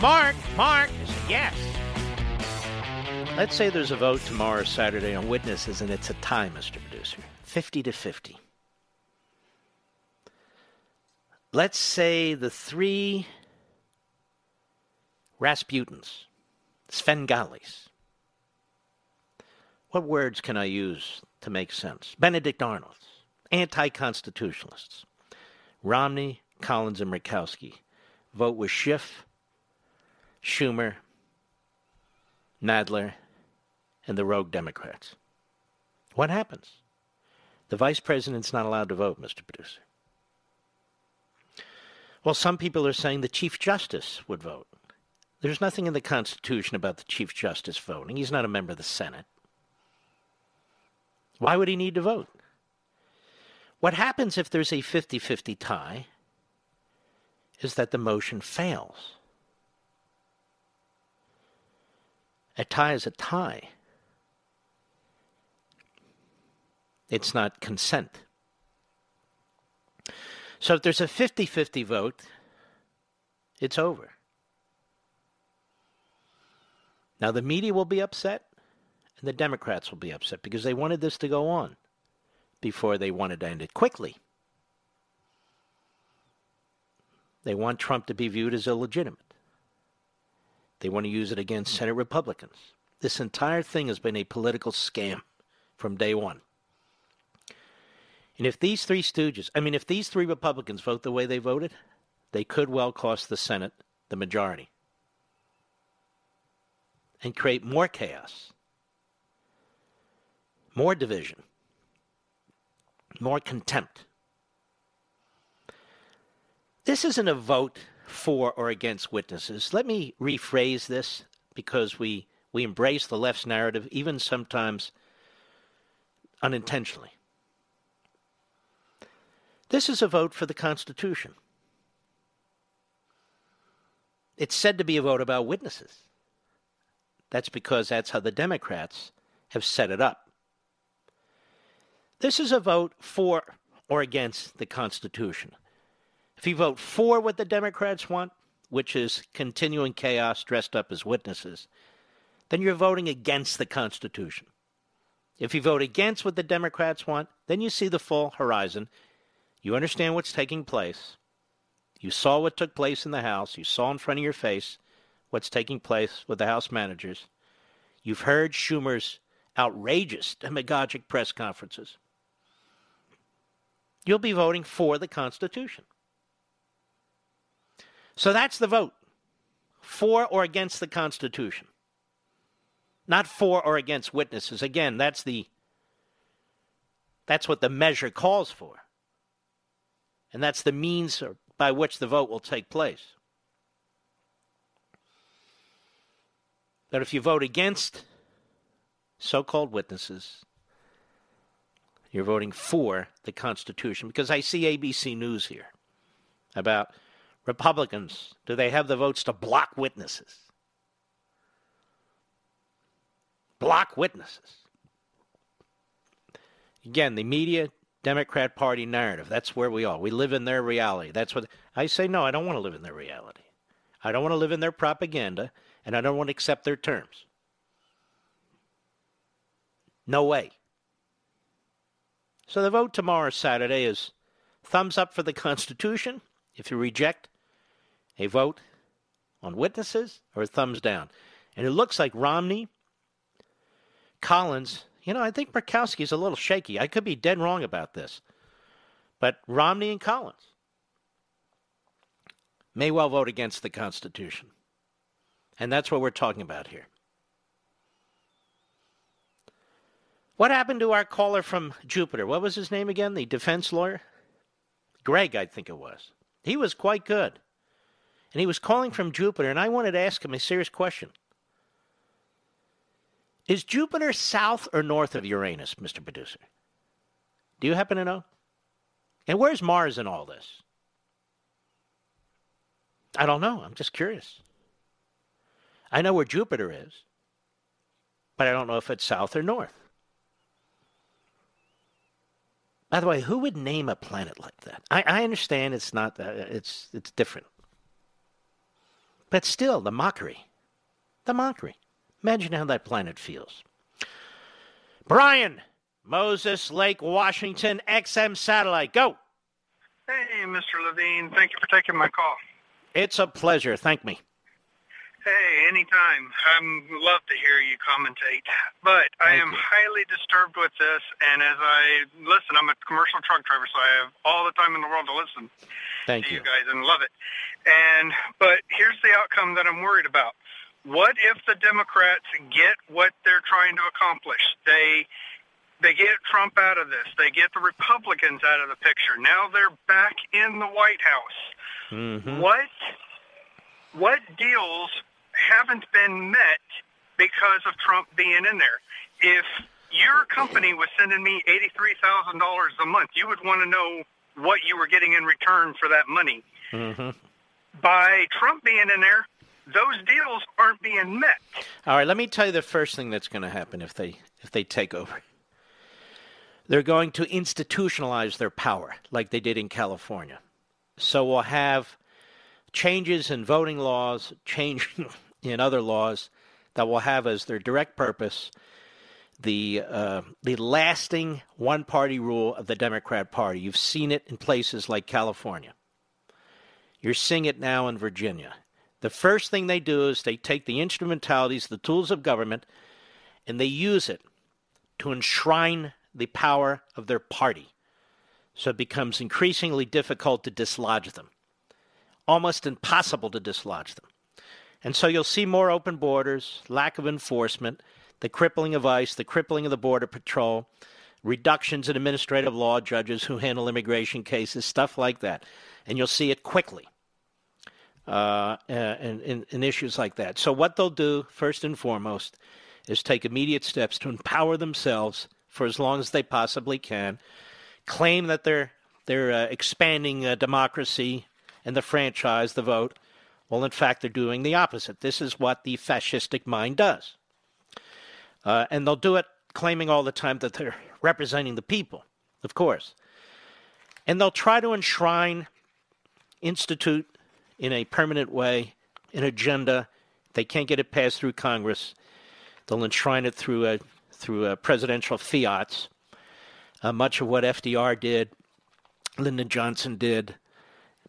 Mark, Mark. I said, yes. Let's say there's a vote tomorrow, Saturday, on witnesses, and it's a tie, Mr. Producer 50 to 50. Let's say the three Rasputins, Svengalis. What words can I use to make sense? Benedict Arnolds, anti constitutionalists, Romney, Collins, and Murkowski vote with Schiff, Schumer, Nadler, and the rogue Democrats. What happens? The vice president's not allowed to vote, Mr. Producer. Well, some people are saying the Chief Justice would vote. There's nothing in the Constitution about the Chief Justice voting. He's not a member of the Senate. Why would he need to vote? What happens if there's a 50 50 tie is that the motion fails. A tie is a tie. It's not consent. So if there's a 50 50 vote, it's over. Now, the media will be upset, and the Democrats will be upset because they wanted this to go on before they wanted to end it quickly. They want Trump to be viewed as illegitimate. They want to use it against hmm. Senate Republicans. This entire thing has been a political scam from day one. And if these three stooges, I mean, if these three Republicans vote the way they voted, they could well cost the Senate the majority and create more chaos, more division, more contempt. This isn't a vote for or against witnesses. Let me rephrase this because we, we embrace the left's narrative, even sometimes unintentionally. This is a vote for the Constitution. It's said to be a vote about witnesses. That's because that's how the Democrats have set it up. This is a vote for or against the Constitution. If you vote for what the Democrats want, which is continuing chaos dressed up as witnesses, then you're voting against the Constitution. If you vote against what the Democrats want, then you see the full horizon. You understand what's taking place. You saw what took place in the House. You saw in front of your face what's taking place with the House managers. You've heard Schumer's outrageous demagogic press conferences. You'll be voting for the Constitution. So that's the vote for or against the Constitution. Not for or against witnesses. Again, that's the that's what the measure calls for. And that's the means by which the vote will take place. But if you vote against so called witnesses, you're voting for the Constitution. Because I see ABC News here about Republicans. Do they have the votes to block witnesses? Block witnesses. Again, the media Democrat Party narrative. That's where we are. We live in their reality. That's what I say. No, I don't want to live in their reality. I don't want to live in their propaganda and I don't want to accept their terms. No way. So the vote tomorrow, Saturday, is thumbs up for the Constitution if you reject a vote on witnesses, or a thumbs down. And it looks like Romney, Collins, you know, I think Murkowski's a little shaky. I could be dead wrong about this. But Romney and Collins may well vote against the Constitution. And that's what we're talking about here. What happened to our caller from Jupiter? What was his name again? The defense lawyer? Greg, I think it was. He was quite good. And he was calling from Jupiter, and I wanted to ask him a serious question. Is Jupiter south or north of Uranus, Mr. Producer? Do you happen to know? And where's Mars in all this? I don't know. I'm just curious. I know where Jupiter is, but I don't know if it's south or north. By the way, who would name a planet like that? I, I understand it's not it's it's different, but still the mockery, the mockery. Imagine how that planet feels. Brian, Moses Lake, Washington, XM satellite, go. Hey, Mr. Levine, thank you for taking my call. It's a pleasure. Thank me. Hey, anytime. I love to hear you commentate. But I am you. highly disturbed with this, and as I listen, I'm a commercial truck driver, so I have all the time in the world to listen Thank to you. you guys and love it. And but here's the outcome that I'm worried about. What if the Democrats get what they're trying to accomplish? They they get Trump out of this. They get the Republicans out of the picture. Now they're back in the White House. Mm-hmm. What what deals haven't been met because of Trump being in there? If your company was sending me eighty-three thousand dollars a month, you would want to know what you were getting in return for that money. Mm-hmm. By Trump being in there, those deals aren't being met. All right, let me tell you the first thing that's going to happen if they if they take over. They're going to institutionalize their power like they did in California. So we'll have changes in voting laws, change in other laws that will have as their direct purpose the uh, the lasting one party rule of the Democrat Party. You've seen it in places like California. You're seeing it now in Virginia. The first thing they do is they take the instrumentalities, the tools of government, and they use it to enshrine the power of their party. So it becomes increasingly difficult to dislodge them, almost impossible to dislodge them. And so you'll see more open borders, lack of enforcement, the crippling of ICE, the crippling of the Border Patrol, reductions in administrative law judges who handle immigration cases, stuff like that. And you'll see it quickly uh, in, in issues like that. So, what they'll do, first and foremost, is take immediate steps to empower themselves for as long as they possibly can, claim that they're, they're uh, expanding uh, democracy and the franchise, the vote. Well, in fact, they're doing the opposite. This is what the fascistic mind does. Uh, and they'll do it claiming all the time that they're representing the people, of course. And they'll try to enshrine, institute in a permanent way an agenda. They can't get it passed through Congress. They'll enshrine it through a, through a presidential fiats. Uh, much of what FDR did, Lyndon Johnson did,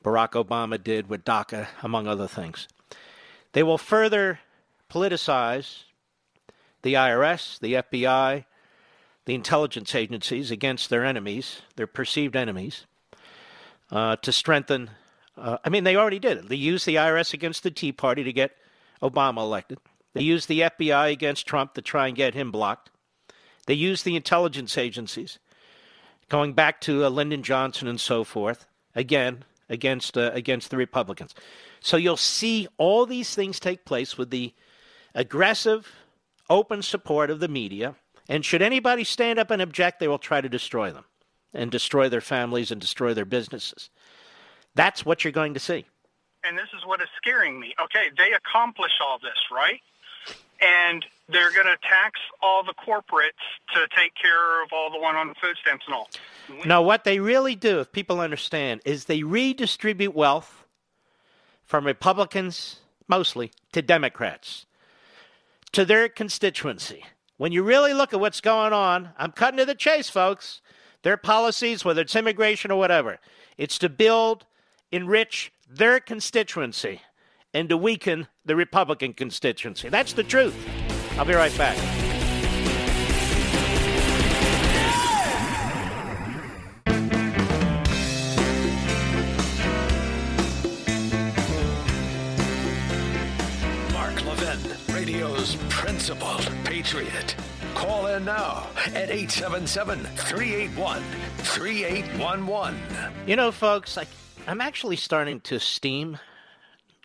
Barack Obama did with DACA, among other things. They will further politicize the IRS, the FBI, the intelligence agencies against their enemies, their perceived enemies, uh, to strengthen. Uh, I mean, they already did it. They used the IRS against the Tea Party to get Obama elected. They used the FBI against Trump to try and get him blocked. They used the intelligence agencies, going back to uh, Lyndon Johnson and so forth, again against uh, against the Republicans. So you'll see all these things take place with the aggressive open support of the media. And should anybody stand up and object, they will try to destroy them and destroy their families and destroy their businesses. That's what you're going to see. And this is what is scaring me. Okay, they accomplish all this, right? And they're going to tax all the corporates to take care of all the one on the food stamps and all. No, what they really do, if people understand, is they redistribute wealth from Republicans mostly to Democrats to their constituency. When you really look at what's going on, I'm cutting to the chase, folks. Their policies, whether it's immigration or whatever, it's to build, enrich their constituency and to weaken the Republican constituency. That's the truth. I'll be right back. Mark Levin, radio's Principled patriot. Call in now at 877 381 3811. You know, folks, I, I'm actually starting to steam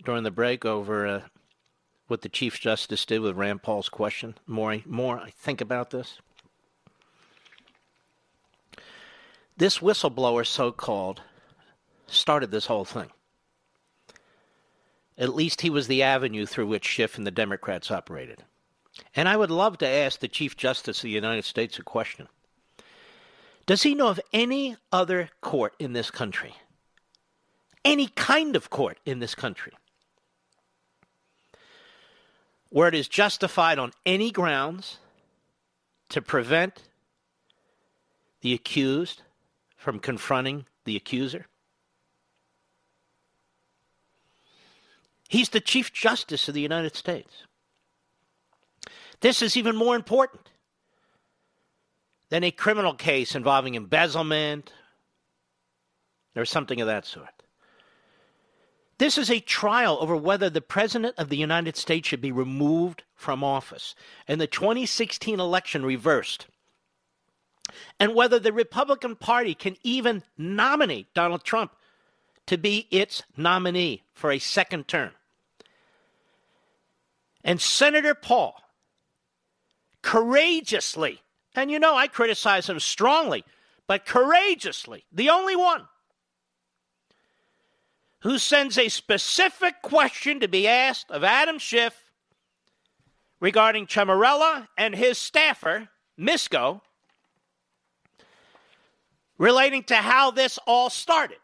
during the break over uh, what the Chief Justice did with Rand Paul's question. More, more I think about this. This whistleblower, so called, started this whole thing. At least he was the avenue through which Schiff and the Democrats operated. And I would love to ask the Chief Justice of the United States a question. Does he know of any other court in this country? Any kind of court in this country? Where it is justified on any grounds to prevent the accused from confronting the accuser? He's the Chief Justice of the United States. This is even more important than a criminal case involving embezzlement or something of that sort. This is a trial over whether the President of the United States should be removed from office and the 2016 election reversed, and whether the Republican Party can even nominate Donald Trump to be its nominee for a second term. And Senator Paul courageously, and you know I criticize him strongly, but courageously, the only one who sends a specific question to be asked of Adam Schiff regarding Ciaramella and his staffer, Misko, relating to how this all started.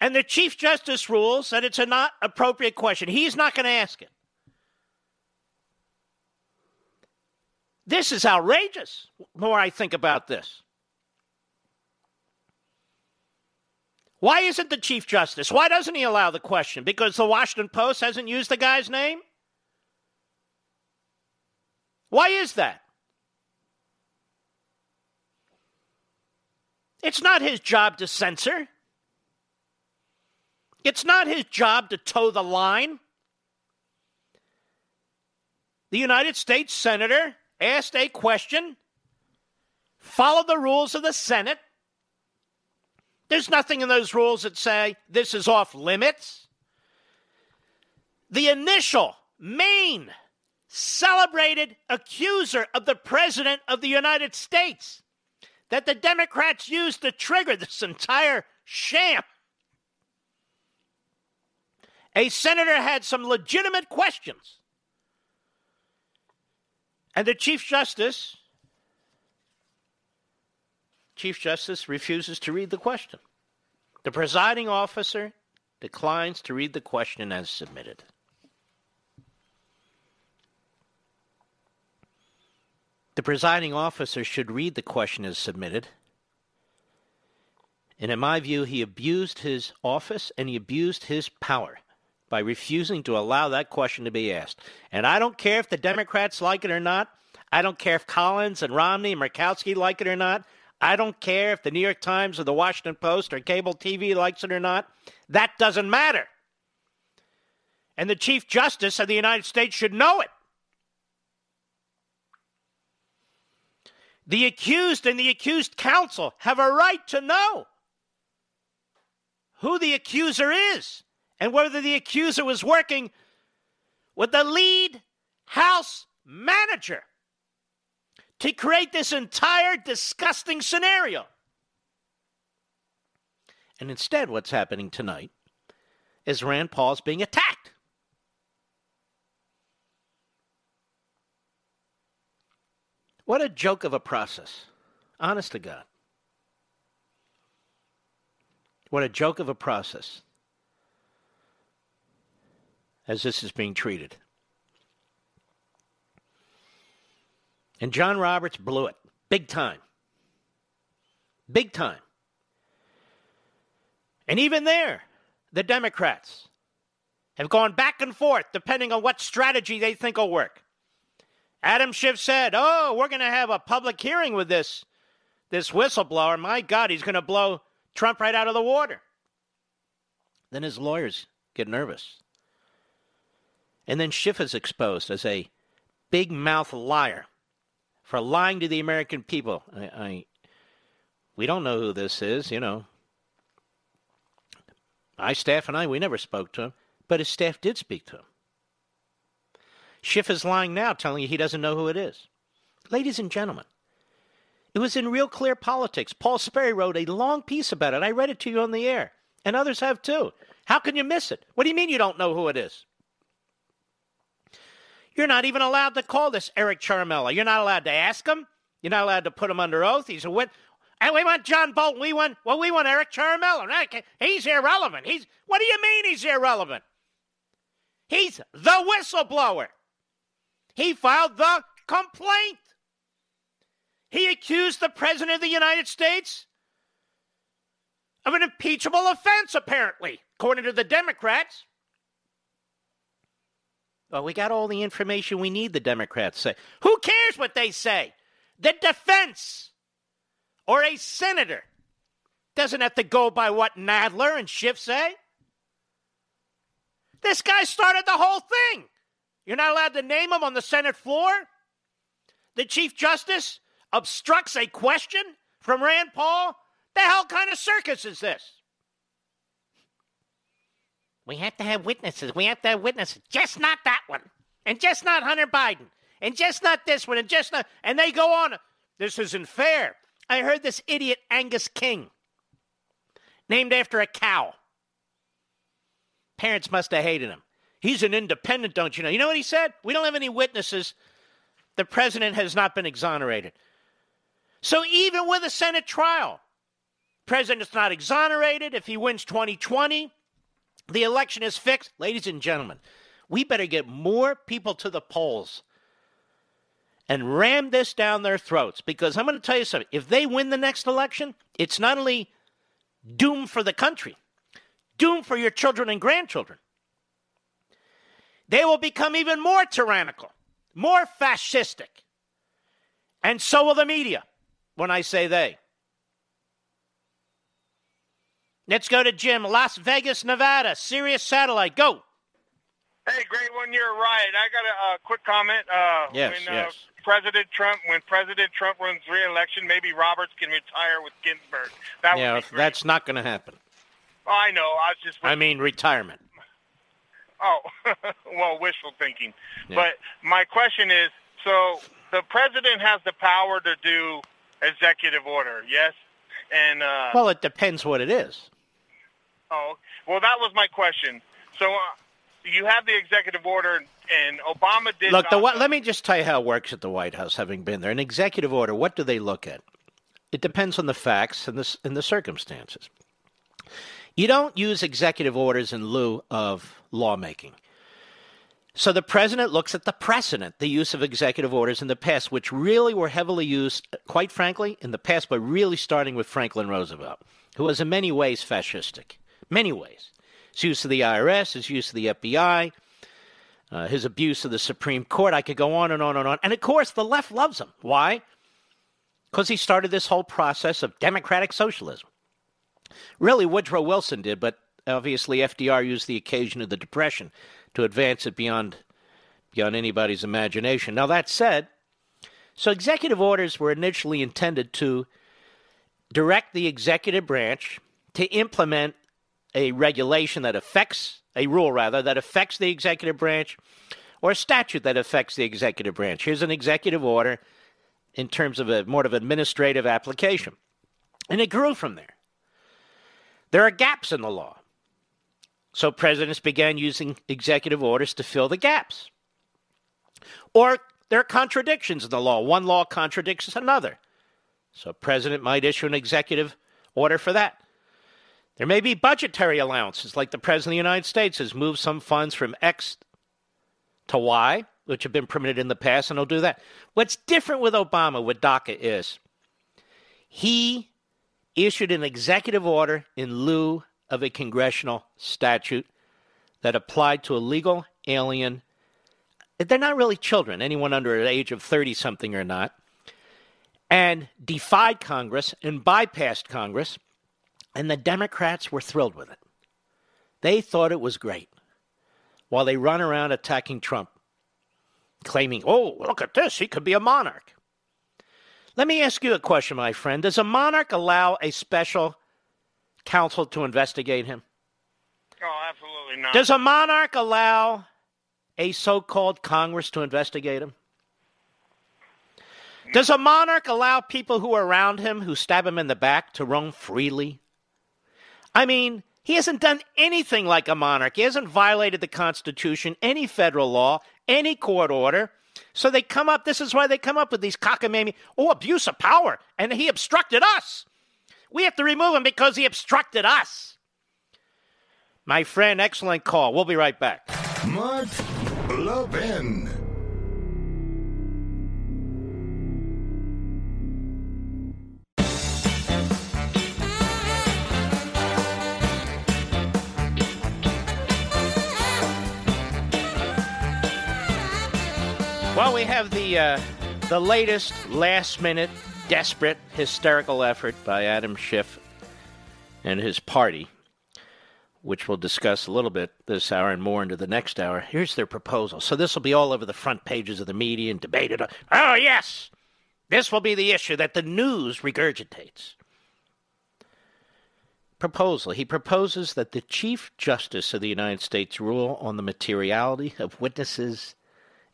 And the Chief Justice rules that it's a not appropriate question. He's not going to ask it. This is outrageous, the more I think about this. Why isn't the Chief Justice? Why doesn't he allow the question? Because the Washington Post hasn't used the guy's name? Why is that? It's not his job to censor. It's not his job to toe the line. The United States Senator asked a question, followed the rules of the Senate, there's nothing in those rules that say this is off limits. The initial, main, celebrated accuser of the President of the United States that the Democrats used to trigger this entire sham. A senator had some legitimate questions. And the Chief Justice Chief Justice refuses to read the question. The presiding officer declines to read the question as submitted. The presiding officer should read the question as submitted. And in my view, he abused his office and he abused his power by refusing to allow that question to be asked. And I don't care if the Democrats like it or not. I don't care if Collins and Romney and Murkowski like it or not. I don't care if the New York Times or the Washington Post or cable TV likes it or not. That doesn't matter. And the Chief Justice of the United States should know it. The accused and the accused counsel have a right to know who the accuser is and whether the accuser was working with the lead House manager to create this entire disgusting scenario. And instead, what's happening tonight is Rand Paul's being attacked. What a joke of a process. Honest to God. What a joke of a process as this is being treated. And John Roberts blew it big time. Big time. And even there, the Democrats have gone back and forth depending on what strategy they think will work. Adam Schiff said, "Oh, we're going to have a public hearing with this this whistleblower. My God, he's going to blow Trump right out of the water." Then his lawyers get nervous. And then Schiff is exposed as a big mouth liar for lying to the American people. I, I we don't know who this is, you know. My staff and I, we never spoke to him, but his staff did speak to him. Schiff is lying now, telling you he doesn't know who it is. Ladies and gentlemen, it was in Real Clear Politics. Paul Sperry wrote a long piece about it. I read it to you on the air, and others have too. How can you miss it? What do you mean you don't know who it is? You're not even allowed to call this Eric Ciaramella. You're not allowed to ask him. You're not allowed to put him under oath. He's a wit. And we want John Bolton. We want well, we want Eric Ciaramella. He's irrelevant. He's what do you mean he's irrelevant? He's the whistleblower. He filed the complaint. He accused the President of the United States of an impeachable offense, apparently, according to the Democrats. Well, we got all the information we need, the Democrats say. Who cares what they say? The defense or a senator doesn't have to go by what Nadler and Schiff say. This guy started the whole thing. You're not allowed to name him on the Senate floor. The Chief Justice obstructs a question from Rand Paul. The hell kind of circus is this? We have to have witnesses. We have to have witnesses. Just not that one. And just not Hunter Biden. And just not this one. And just not. And they go on. This isn't fair. I heard this idiot Angus King, named after a cow. Parents must have hated him. He's an independent, don't you know? You know what he said? We don't have any witnesses. The president has not been exonerated. So even with a Senate trial, president's not exonerated. If he wins 2020, the election is fixed. Ladies and gentlemen, we better get more people to the polls and ram this down their throats because I'm going to tell you something. If they win the next election, it's not only doom for the country, doom for your children and grandchildren. They will become even more tyrannical, more fascistic. And so will the media when I say they. Let's go to Jim, Las Vegas, Nevada, Sirius Satellite. Go. Hey, great one. You're right. I got a uh, quick comment. Uh, yes, when, yes. Uh, President Trump, when President Trump runs re-election, maybe Roberts can retire with Ginsburg. That yeah, would be that's not going to happen. Oh, I know. I was just. I mean, retirement. Oh, well, wishful thinking. Yeah. But my question is, so the president has the power to do executive order, yes? And uh, Well, it depends what it is. Oh, well, that was my question. So uh, you have the executive order, and Obama did. Look, the, let me just tell you how it works at the White House, having been there. An executive order, what do they look at? It depends on the facts and the, and the circumstances. You don't use executive orders in lieu of lawmaking. So the president looks at the precedent, the use of executive orders in the past, which really were heavily used, quite frankly, in the past, but really starting with Franklin Roosevelt, who was in many ways fascistic. Many ways. His use of the IRS, his use of the FBI, uh, his abuse of the Supreme Court. I could go on and on and on. And of course, the left loves him. Why? Because he started this whole process of democratic socialism. Really, Woodrow Wilson did, but obviously FDR used the occasion of the Depression to advance it beyond beyond anybody's imagination. Now that said, so executive orders were initially intended to direct the executive branch to implement a regulation that affects a rule rather that affects the executive branch or a statute that affects the executive branch. Here's an executive order in terms of a more of administrative application. And it grew from there. There are gaps in the law. So presidents began using executive orders to fill the gaps. Or there are contradictions in the law. One law contradicts another. So a president might issue an executive order for that. There may be budgetary allowances, like the President of the United States has moved some funds from X to Y, which have been permitted in the past, and he'll do that. What's different with Obama, with DACA, is he issued an executive order in lieu of a congressional statute that applied to a legal alien. They're not really children, anyone under the age of 30 something or not, and defied Congress and bypassed Congress and the Democrats were thrilled with it. They thought it was great. While they run around attacking Trump, claiming, oh, look at this, he could be a monarch. Let me ask you a question, my friend. Does a monarch allow a special counsel to investigate him? Oh, absolutely not. Does a monarch allow a so called Congress to investigate him? Does a monarch allow people who are around him who stab him in the back to roam freely? I mean, he hasn't done anything like a monarch. He hasn't violated the Constitution, any federal law, any court order. So they come up, this is why they come up with these cockamamie, oh, abuse of power, and he obstructed us. We have to remove him because he obstructed us. My friend, excellent call. We'll be right back. Mark Levin. We have the uh, the latest last minute desperate hysterical effort by Adam Schiff and his party, which we'll discuss a little bit this hour and more into the next hour. Here's their proposal. So this will be all over the front pages of the media and debated. Oh yes, this will be the issue that the news regurgitates. Proposal. He proposes that the Chief Justice of the United States rule on the materiality of witnesses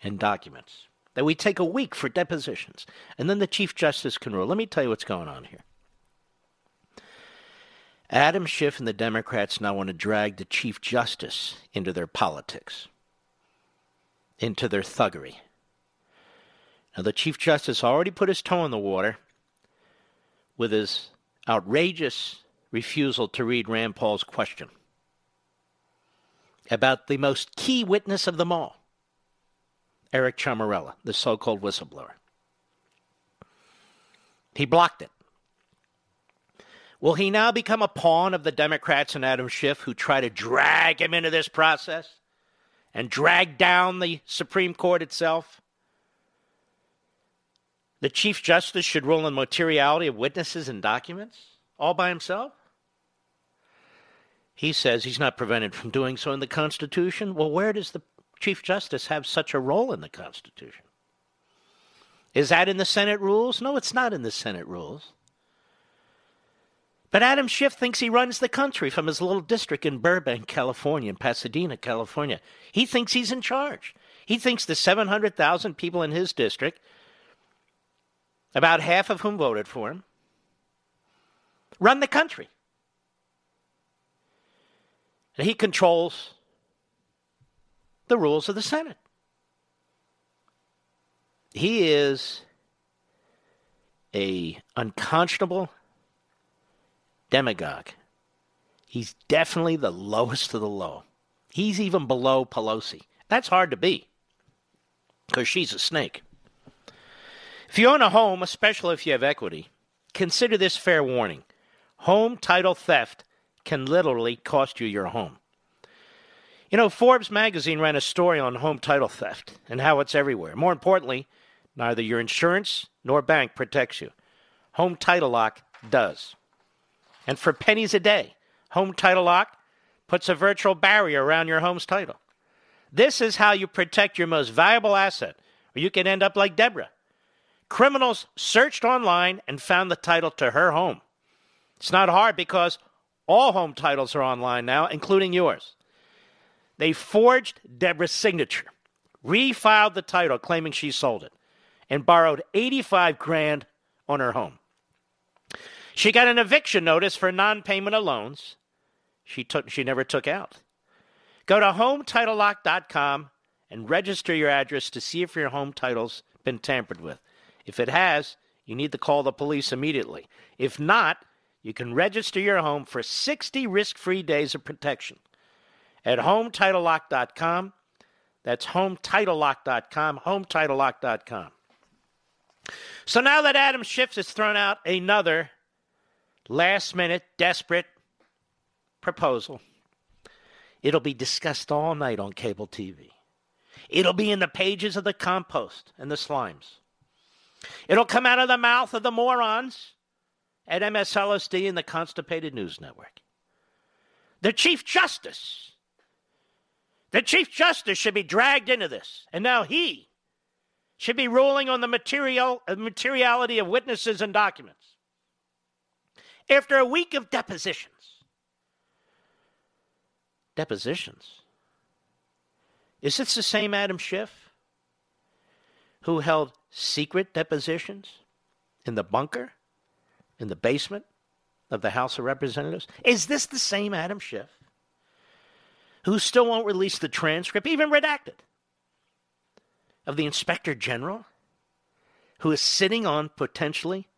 and documents. That we take a week for depositions, and then the Chief Justice can rule. Let me tell you what's going on here. Adam Schiff and the Democrats now want to drag the Chief Justice into their politics, into their thuggery. Now, the Chief Justice already put his toe in the water with his outrageous refusal to read Rand Paul's question about the most key witness of them all, Eric Ciaramella, the so called whistleblower. He blocked it. Will he now become a pawn of the Democrats and Adam Schiff who try to drag him into this process and drag down the Supreme Court itself? The Chief Justice should rule on materiality of witnesses and documents all by himself? He says he's not prevented from doing so in the Constitution. Well, where does the Chief Justice have such a role in the Constitution? Is that in the Senate rules? No, it's not in the Senate rules. But Adam Schiff thinks he runs the country from his little district in Burbank, California, in Pasadena, California. He thinks he's in charge. He thinks the 700,000 people in his district, about half of whom voted for him, run the country. And he controls the rules of the Senate. He is a unconscionable demagogue. He's definitely the lowest of the low. He's even below Pelosi. That's hard to be because she's a snake. If you own a home, especially if you have equity, consider this fair warning. Home title theft can literally cost you your home. You know, Forbes magazine ran a story on home title theft and how it's everywhere. More importantly, neither your insurance nor bank protects you. Home Title Lock does. And for pennies a day, Home Title Lock puts a virtual barrier around your home's title. This is how you protect your most valuable asset, or you can end up like Deborah. Criminals searched online and found the title to her home. It's not hard because all home titles are online now, including yours. They forged Deborah's signature, refiled the title claiming she sold it, and borrowed 85 grand on her home. She got an eviction notice for non-payment of loans. She took she never took out. Go to hometitlelock.com and register your address to see if your home title's been tampered with. If it has, you need to call the police immediately. If not, you can register your home for 60 risk-free days of protection at hometitlelock.com. That's hometitlelock.com, hometitlelock.com. So now that Adam Schiff has thrown out another last minute, desperate proposal. It'll be discussed all night on cable TV. It'll be in the pages of the compost and the slimes. It'll come out of the mouth of the morons at MSLSD and the Constipated News Network. The Chief Justice. The Chief Justice should be dragged into this. And now he should be ruling on the material, uh, materiality of witnesses and documents after a week of depositions. Depositions? Is this the same Adam Schiff who held secret depositions in the bunker, in the basement of the House of Representatives? Is this the same Adam Schiff who still won't release the transcript, even redacted, of the Inspector General who is sitting on potentially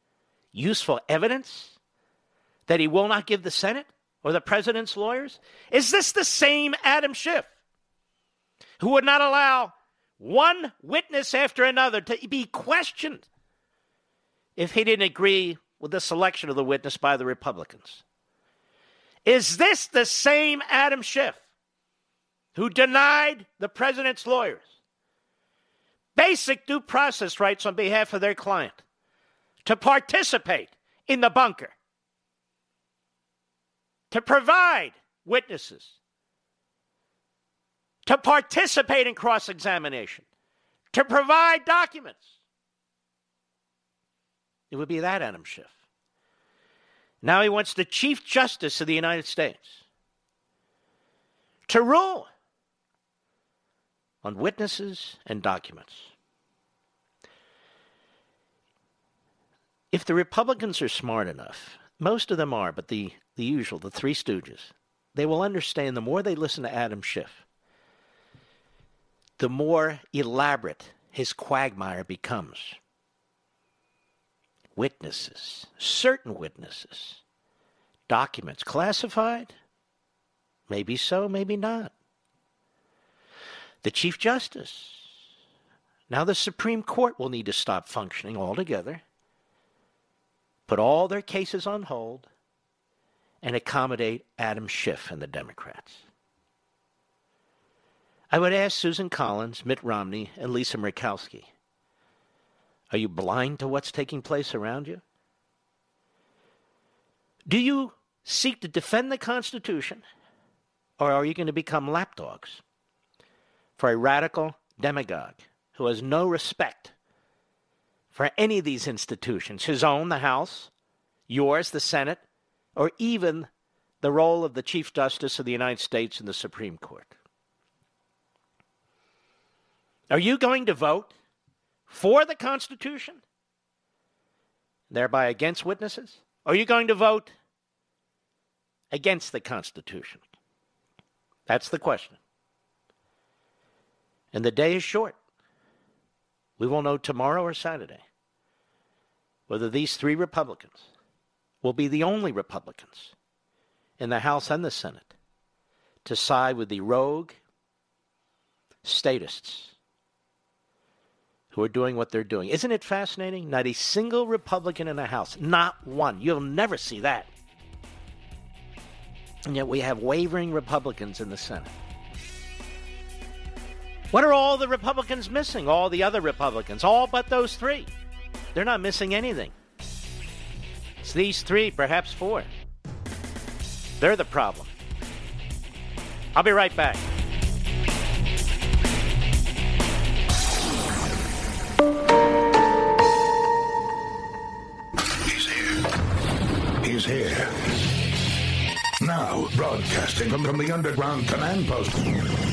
useful evidence that he will not give the Senate or the president's lawyers? Is this the same Adam Schiff who would not allow one witness after another to be questioned if he didn't agree with the selection of the witness by the Republicans? Is this the same Adam Schiff who denied the president's lawyers basic due process rights on behalf of their client to participate in the bunker? to provide witnesses, to participate in cross examination, to provide documents. It would be that Adam Schiff. Now he wants the Chief Justice of the United States to rule on witnesses and documents. If the Republicans are smart enough, most of them are, but the the usual, the Three Stooges, they will understand the more they listen to Adam Schiff, the more elaborate his quagmire becomes. Witnesses, certain witnesses, documents classified? Maybe so, maybe not. The Chief Justice. Now the Supreme Court will need to stop functioning altogether, put all their cases on hold, and accommodate Adam Schiff and the Democrats. I would ask Susan Collins, Mitt Romney, and Lisa Murkowski Are you blind to what's taking place around you? Do you seek to defend the Constitution, or are you going to become lapdogs for a radical demagogue who has no respect for any of these institutions his own, the House, yours, the Senate, or even the role of the Chief Justice of the United States in the Supreme Court? Are you going to vote for the Constitution, thereby against witnesses? Are you going to vote against the Constitution? That's the question. And the day is short. We will know tomorrow or Saturday whether these three Republicans will be the only Republicans in the House and the Senate to side with the rogue statists who are doing what they're doing. Isn't it fascinating? Not a single Republican in the House, not one. You'll never see that. And yet we have wavering Republicans in the Senate. What are all the Republicans missing? All the other Republicans, all but those three. They're not missing anything. It's these three, perhaps four. They're the problem. I'll be right back. He's here. He's here. Now, broadcasting from, from the underground command post,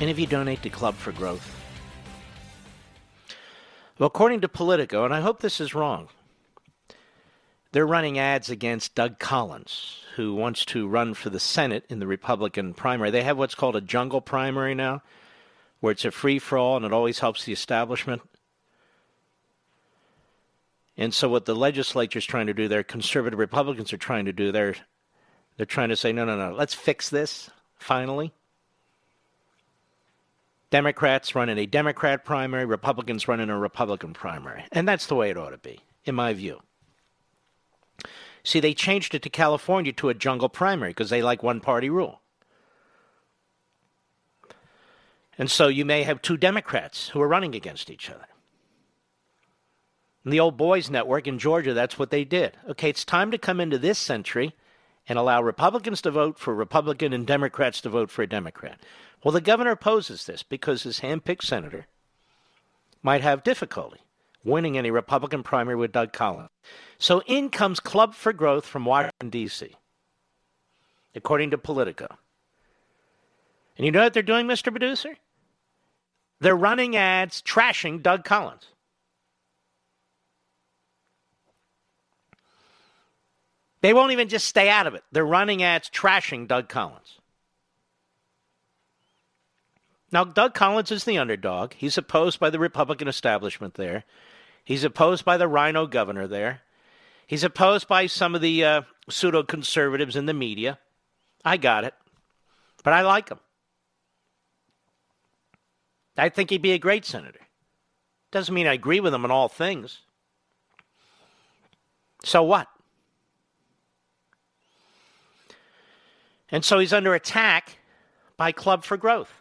Any of you donate to Club for Growth? Well, according to Politico, and I hope this is wrong, they're running ads against Doug Collins, who wants to run for the Senate in the Republican primary. They have what's called a jungle primary now, where it's a free for all and it always helps the establishment. And so what the legislature is trying to do, their conservative Republicans are trying to do, they're they're trying to say, no, no, no, let's fix this finally. Democrats run in a Democrat primary, Republicans run in a Republican primary. And that's the way it ought to be, in my view. See, they changed it to California to a jungle primary because they like one party rule. And so you may have two Democrats who are running against each other. In the old boys network in Georgia, that's what they did. Okay, it's time to come into this century and allow Republicans to vote for Republican and Democrats to vote for a Democrat. Well, the governor opposes this because his handpicked senator might have difficulty winning any Republican primary with Doug Collins. So in comes Club for Growth from Washington, D.C., according to Politico. And you know what they're doing, Mr. Producer? They're running ads trashing Doug Collins. They won't even just stay out of it. They're running ads trashing Doug Collins. Now, Doug Collins is the underdog. He's opposed by the Republican establishment there. He's opposed by the rhino governor there. He's opposed by some of the uh, pseudo conservatives in the media. I got it. But I like him. I think he'd be a great senator. Doesn't mean I agree with him on all things. So what? And so he's under attack by Club for Growth.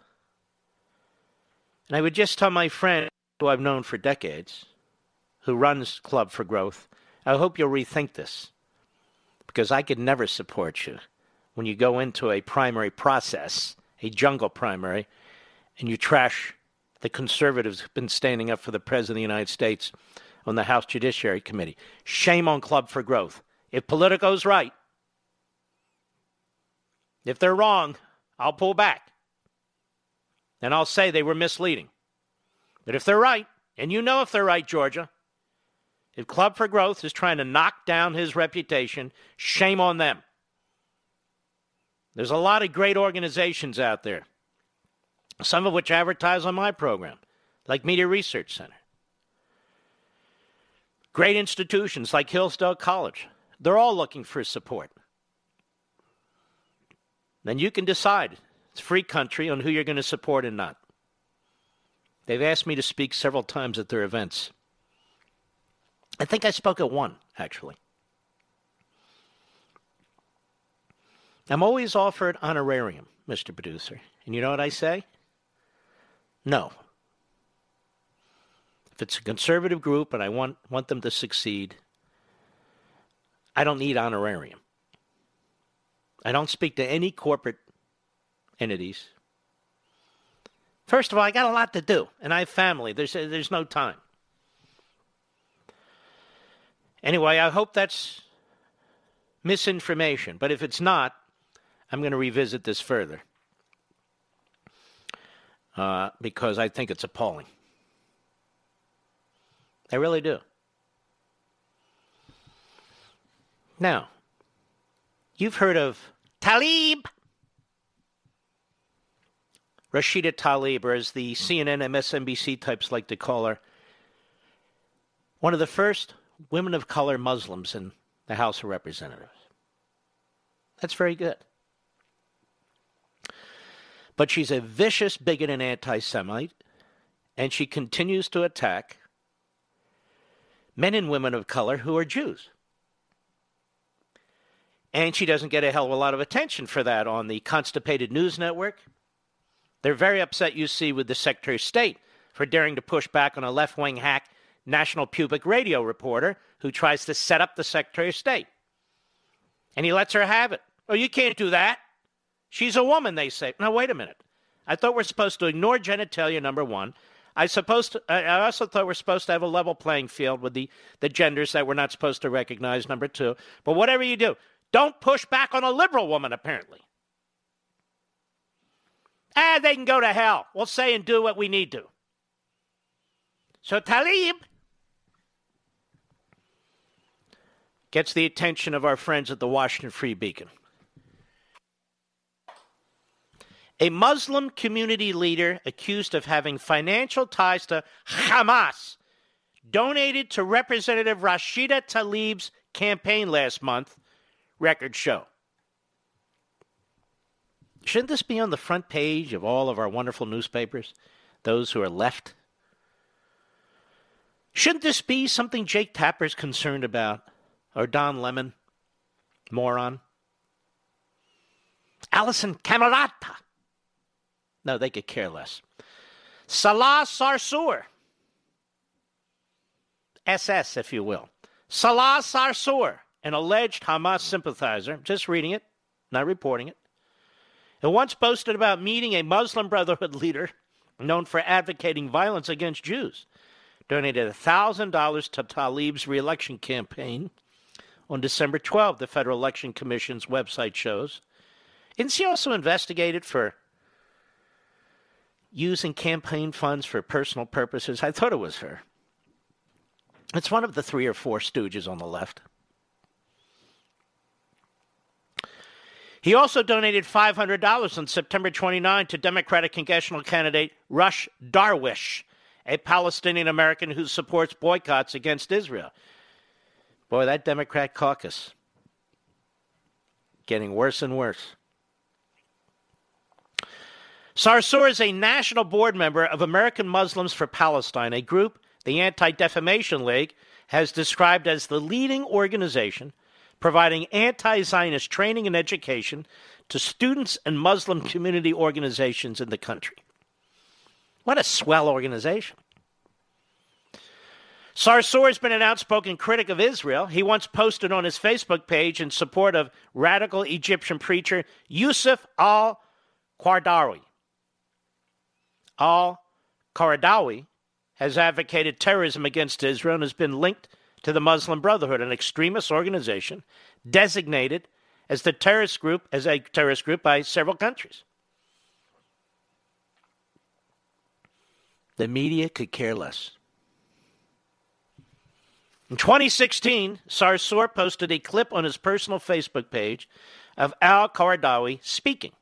And I would just tell my friend, who I've known for decades, who runs Club for Growth, I hope you'll rethink this. Because I could never support you when you go into a primary process, a jungle primary, and you trash the conservatives who've been standing up for the President of the United States on the House Judiciary Committee. Shame on Club for Growth. If Politico's right, if they're wrong, I'll pull back. And I'll say they were misleading. But if they're right, and you know if they're right, Georgia, if Club for Growth is trying to knock down his reputation, shame on them. There's a lot of great organizations out there, some of which advertise on my program, like Media Research Center. Great institutions like Hillsdale College. They're all looking for support. Then you can decide. It's free country on who you're going to support and not. They've asked me to speak several times at their events. I think I spoke at one, actually. I'm always offered honorarium, Mr. Producer. And you know what I say? No. If it's a conservative group and I want, want them to succeed, I don't need honorarium. I don't speak to any corporate entities. First of all, I got a lot to do, and I have family. There's, there's no time. Anyway, I hope that's misinformation, but if it's not, I'm going to revisit this further uh, because I think it's appalling. I really do. Now, you've heard of Tlaib. Rashida Tlaib, or as the CNN MSNBC types like to call her, one of the first women of color Muslims in the House of Representatives. That's very good. But she's a vicious bigot and anti Semite, and she continues to attack men and women of color who are Jews. And she doesn't get a hell of a lot of attention for that on the Constipated News Network. They're very upset, you see, with the Secretary of State for daring to push back on a left wing hack National Public Radio reporter who tries to set up the Secretary of State. And he lets her have it. Oh, you can't do that. She's a woman, they say. Now, wait a minute. I thought we're supposed to ignore genitalia, number one. I supposed to, I also thought we're supposed to have a level playing field with the, the genders that we're not supposed to recognize, number two. But whatever you do, don't push back on a liberal woman, apparently. Ah, they can go to hell. We'll say and do what we need to. So Tlaib gets the attention of our friends at the Washington Free Beacon. A Muslim community leader accused of having financial ties to Hamas donated to Representative Rashida Tlaib's campaign last month, records show. Shouldn't this be on the front page of all of our wonderful newspapers, those who are left? Shouldn't this be something Jake Tapper's concerned about? Or Don Lemon? Moron. Alisyn Camerota? no, they could care less. Salah Sarsour. SS, if you will. Salah Sarsour, an alleged Hamas sympathizer, just reading it, not reporting it, who once boasted about meeting a Muslim Brotherhood leader known for advocating violence against Jews, donated $1,000 to Tlaib's reelection campaign on December 12, the Federal Election Commission's website shows. Isn't she also investigated for using campaign funds for personal purposes. I thought it was her. It's one of the three or four stooges on the left. He also donated $500 on September 29 to Democratic congressional candidate Rush Darwish, a Palestinian American who supports boycotts against Israel. Boy, that Democrat caucus getting worse and worse. Sarsour is a national board member of American Muslims for Palestine, a group the Anti Defamation League has described as the leading organization providing anti Zionist training and education to students and Muslim community organizations in the country. What a swell organization. Sarsour has been an outspoken critic of Israel. He once posted on his Facebook page in support of radical Egyptian preacher Yusuf al Qaradawi. Al Qaradawi has advocated terrorism against Israel and has been linked to the Muslim Brotherhood, an extremist organization designated as the terrorist group as a terrorist group by several countries. The media could care less. In 2016, Sarsour posted a clip on his personal Facebook page of Al Qaradawi speaking.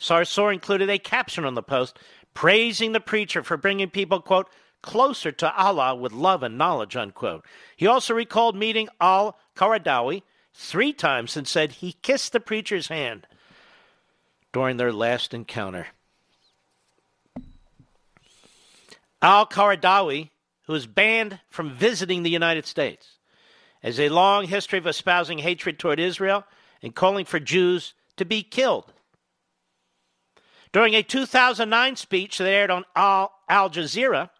Sarsour included a caption on the post praising the preacher for bringing people, quote, closer to Allah with love and knowledge, unquote. He also recalled meeting Al Qaradawi three times and said he kissed the preacher's hand during their last encounter. Al Qaradawi who is banned from visiting the United States, has a long history of espousing hatred toward Israel and calling for Jews to be killed. During a 2009 speech that aired on Al, Al Jazeera,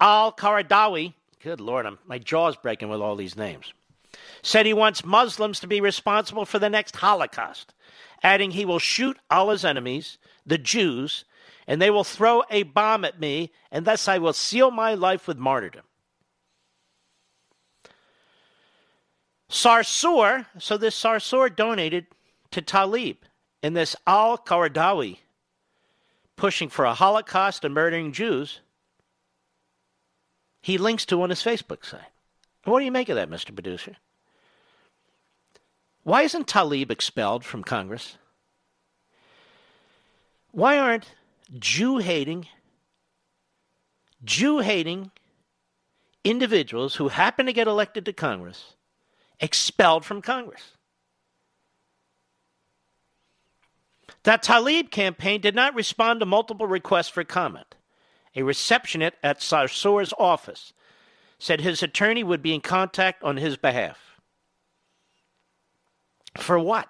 Al Qaradawi, good Lord, I'm, my jaw's breaking with all these names, said he wants Muslims to be responsible for the next Holocaust, adding he will shoot Allah's enemies, the Jews, and they will throw a bomb at me, and thus I will seal my life with martyrdom. Sarsour, so this Sarsour donated to Tlaib in this Al Qaradawi pushing for a Holocaust and murdering Jews. He links to on his Facebook site. What do you make of that, Mr. Producer? Why isn't Tlaib expelled from Congress? Why aren't Jew hating, Jew hating individuals who happen to get elected to Congress expelled from Congress. That Tlaib campaign did not respond to multiple requests for comment. A receptionist at Sarsour's office said his attorney would be in contact on his behalf. For what?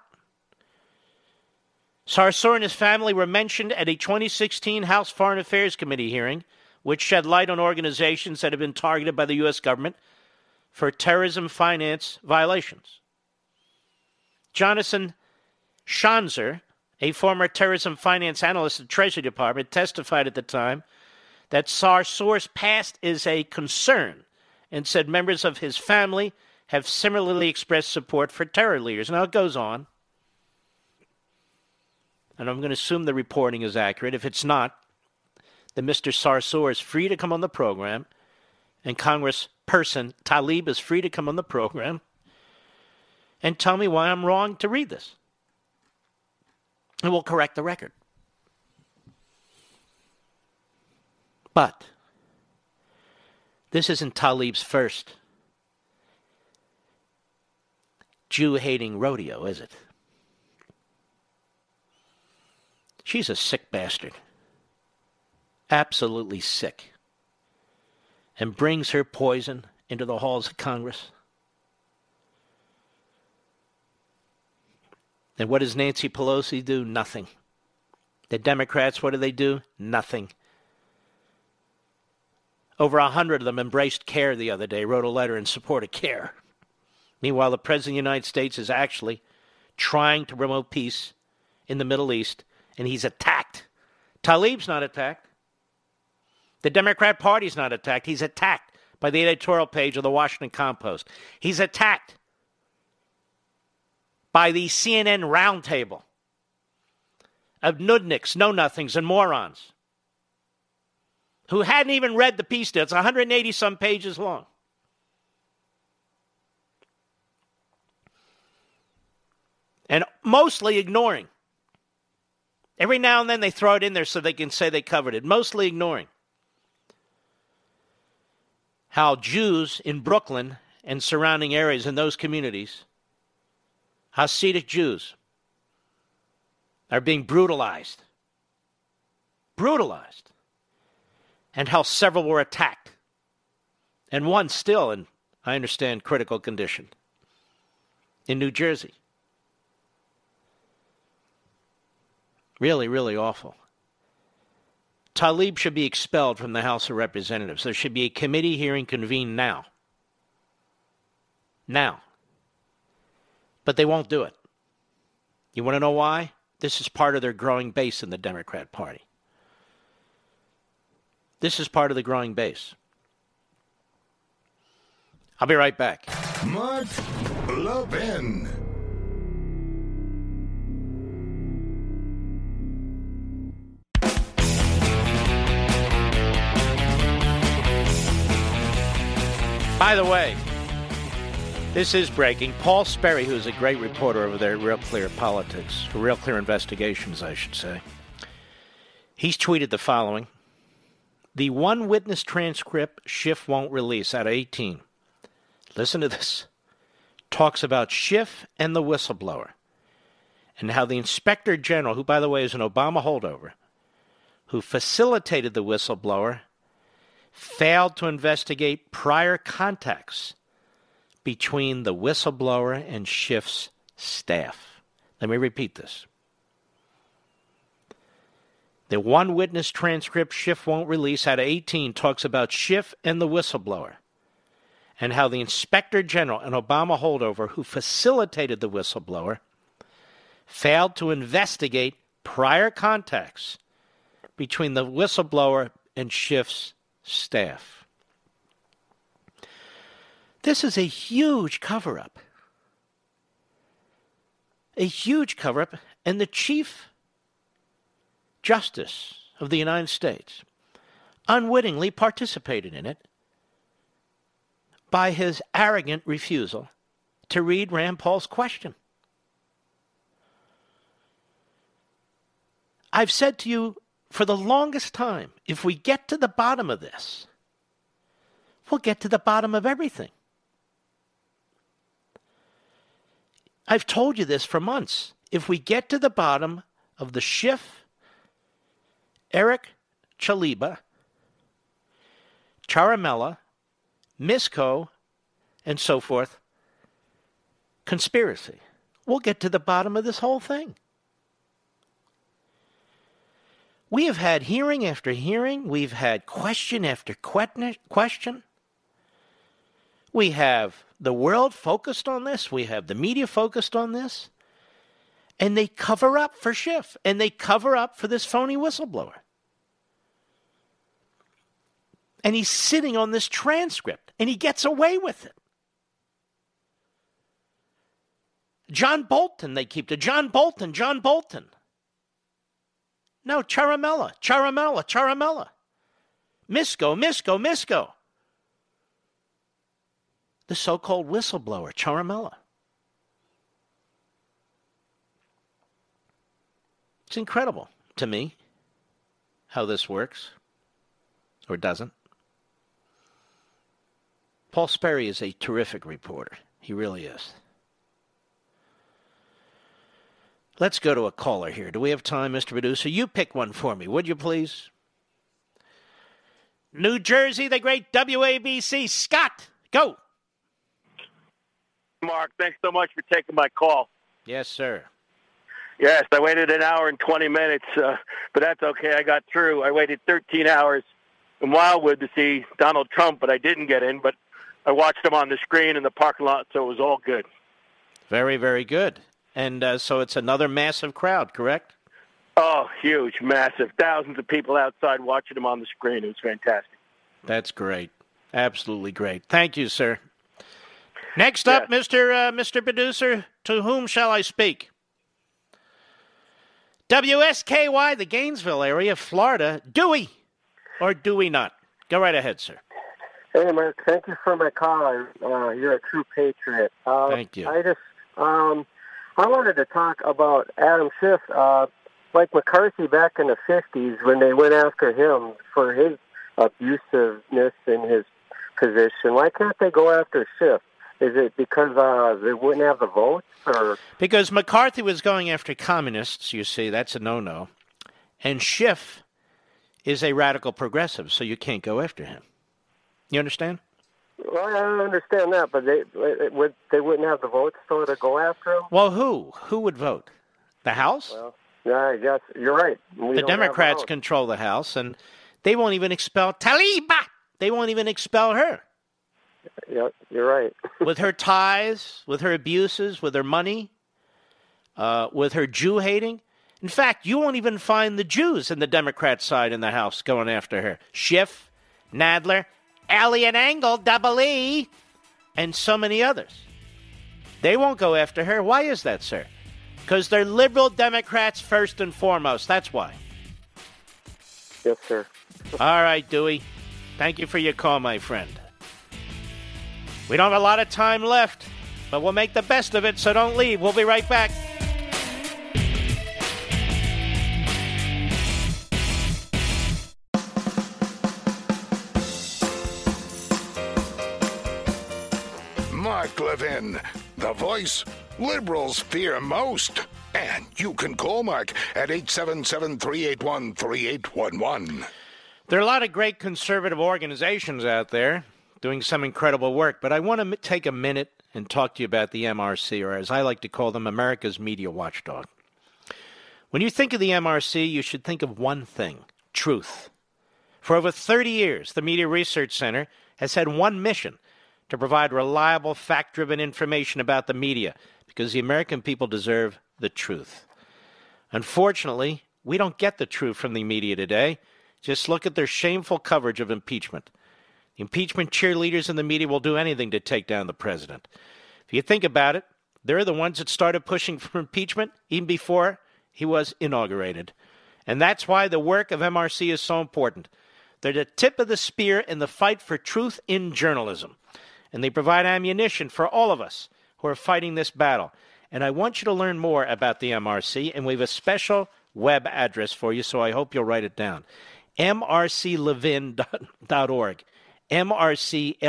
Sarsour and his family were mentioned at a 2016 House Foreign Affairs Committee hearing, which shed light on organizations that have been targeted by the U.S. government for terrorism finance violations. Jonathan Schanzer, a former terrorism finance analyst at the Treasury Department, testified at the time that Sarsour's past is a concern and said members of his family have similarly expressed support for terror leaders. Now it goes on and I'm going to assume the reporting is accurate. If it's not, then Mr. Sarsour is free to come on the program, and Congressperson Tlaib is free to come on the program and tell me why I'm wrong to read this. And we'll correct the record. But this isn't Tlaib's first Jew hating rodeo, is it? She's a sick bastard. Absolutely sick. And brings her poison into the halls of Congress. And what does Nancy Pelosi do? Nothing. The Democrats, what do they do? Nothing. Over a hundred of them embraced CAIR the other day, wrote a letter in support of CAIR. Meanwhile, the President of the United States is actually trying to promote peace in the Middle East and he's attacked. Tlaib's not attacked. The Democrat Party's not attacked. He's attacked by the editorial page of the Washington Compost. He's attacked by the CNN roundtable of nudniks, know nothings, and morons who hadn't even read the piece It's 180 some pages long. And mostly ignoring Every now and then they throw it in there so they can say they covered it, mostly ignoring how Jews in Brooklyn and surrounding areas in those communities, Hasidic Jews, are being brutalized. Brutalized. And how several were attacked. And one still in, I understand, critical condition in New Jersey. Really, really awful. Tlaib should be expelled from the House of Representatives. There should be a committee hearing convened now. Now. But they won't do it. You want to know why? This is part of their growing base in the Democrat Party. This is part of the growing base. I'll be right back. Mark Levin. By the way, this is breaking. Paul Sperry, who is a great reporter over there at Real Clear Politics, Real Clear Investigations, I should say, he's tweeted the following The one witness transcript Schiff won't release out of 18. Listen to this. Talks about Schiff and the whistleblower, and how the inspector general, who, by the way, is an Obama holdover, who facilitated the whistleblower, failed to investigate prior contacts between the whistleblower and Schiff's staff. Let me repeat this. The one witness transcript Schiff won't release out of 18 talks about Schiff and the whistleblower and how the inspector general, an Obama holdover who facilitated the whistleblower, failed to investigate prior contacts between the whistleblower and Schiff's staff. This is a huge cover up. A huge cover up, and the Chief Justice of the United States unwittingly participated in it by his arrogant refusal to read Rand Paul's question. I've said to you for the longest time, if we get to the bottom of this, we'll get to the bottom of everything. I've told you this for months. If we get to the bottom of the Schiff, Eric Chaliba, Ciaramella, Misko, and so forth, conspiracy, we'll get to the bottom of this whole thing. We have had hearing after hearing. We've had question after question. We have the world focused on this. We have the media focused on this. And they cover up for Schiff and they cover up for this phony whistleblower. And he's sitting on this transcript and he gets away with it. John Bolton, they keep to John Bolton, John Bolton. No, Ciaramella, Ciaramella, Ciaramella. Misko, Misko, Misko. The so called whistleblower, Ciaramella. It's incredible to me how this works or doesn't. Paul Sperry is a terrific reporter. He really is. Let's go to a caller here. Do we have time, Mr. Producer? You pick one for me, would you please? New Jersey, the great WABC. Scott, go. Mark, thanks so much for taking my call. Yes, sir. Yes, I waited an hour and 20 minutes, uh, but that's okay. I got through. I waited 13 hours in Wildwood to see Donald Trump, but I didn't get in. But I watched him on the screen in the parking lot, so it was all good. Very, very good. And uh, so it's another massive crowd, correct? Oh, huge, massive. Thousands of people outside watching him on the screen. It was fantastic. That's great. Absolutely great. Thank you, sir. Next up, yes. Mr. Uh, Mr. Producer, to whom shall I speak? WSKY, the Gainesville area, Florida. Dewey, or do we not? Go right ahead, sir. Hey, Mark. Thank you for my call. Uh, you're a true patriot. Uh, Thank you. I just um, I wanted to talk about Adam Schiff, uh, like McCarthy back in the 50s when they went after him for his abusiveness in his position. Why can't they go after Schiff? Is it because uh, they wouldn't have the votes? Or? Because McCarthy was going after communists, you see, that's a no no. And Schiff is a radical progressive, so you can't go after him. You understand? Well, I understand that, but they would they wouldn't have the votes so to go after him. Well, who who would vote? The House? Well, Yeah, yes, you're right. We the Democrats control the House, and they won't even expel Taliba. They won't even expel her Yeah, you're right. with her ties, with her abuses, with her money, uh, with her Jew hating. In fact, you won't even find the Jews in the Democrat side in the House going after her. Schiff, Nadler, Eliot Engel, Double E, and so many others. They won't go after her. Why is that, sir? Because they're liberal Democrats first and foremost. That's why. Yes, sir. All right, Dewey. Thank you for your call, my friend. We don't have a lot of time left, but we'll make the best of it, so don't leave. We'll be right back. Mark Levin, the voice liberals fear most. And you can call Mark at 877 381 3811. There are a lot of great conservative organizations out there doing some incredible work, but I want to take a minute and talk to you about the MRC, or as I like to call them, America's Media Watchdog. When you think of the MRC, you should think of one thing truth. For over 30 years, the Media Research Center has had one mission to provide reliable, fact driven information about the media because the American people deserve the truth. Unfortunately, we don't get the truth from the media today. Just look at their shameful coverage of impeachment. Impeachment cheerleaders in the media will do anything to take down the president. If you think about it, they're the ones that started pushing for impeachment even before he was inaugurated. And that's why the work of MRC is so important. They're the tip of the spear in the fight for truth in journalism. And they provide ammunition for all of us who are fighting this battle. And I want you to learn more about the MRC, and we have a special web address for you, so I hope you'll write it down mrclevin.org. M-R-C-L-E-V-I-N.org.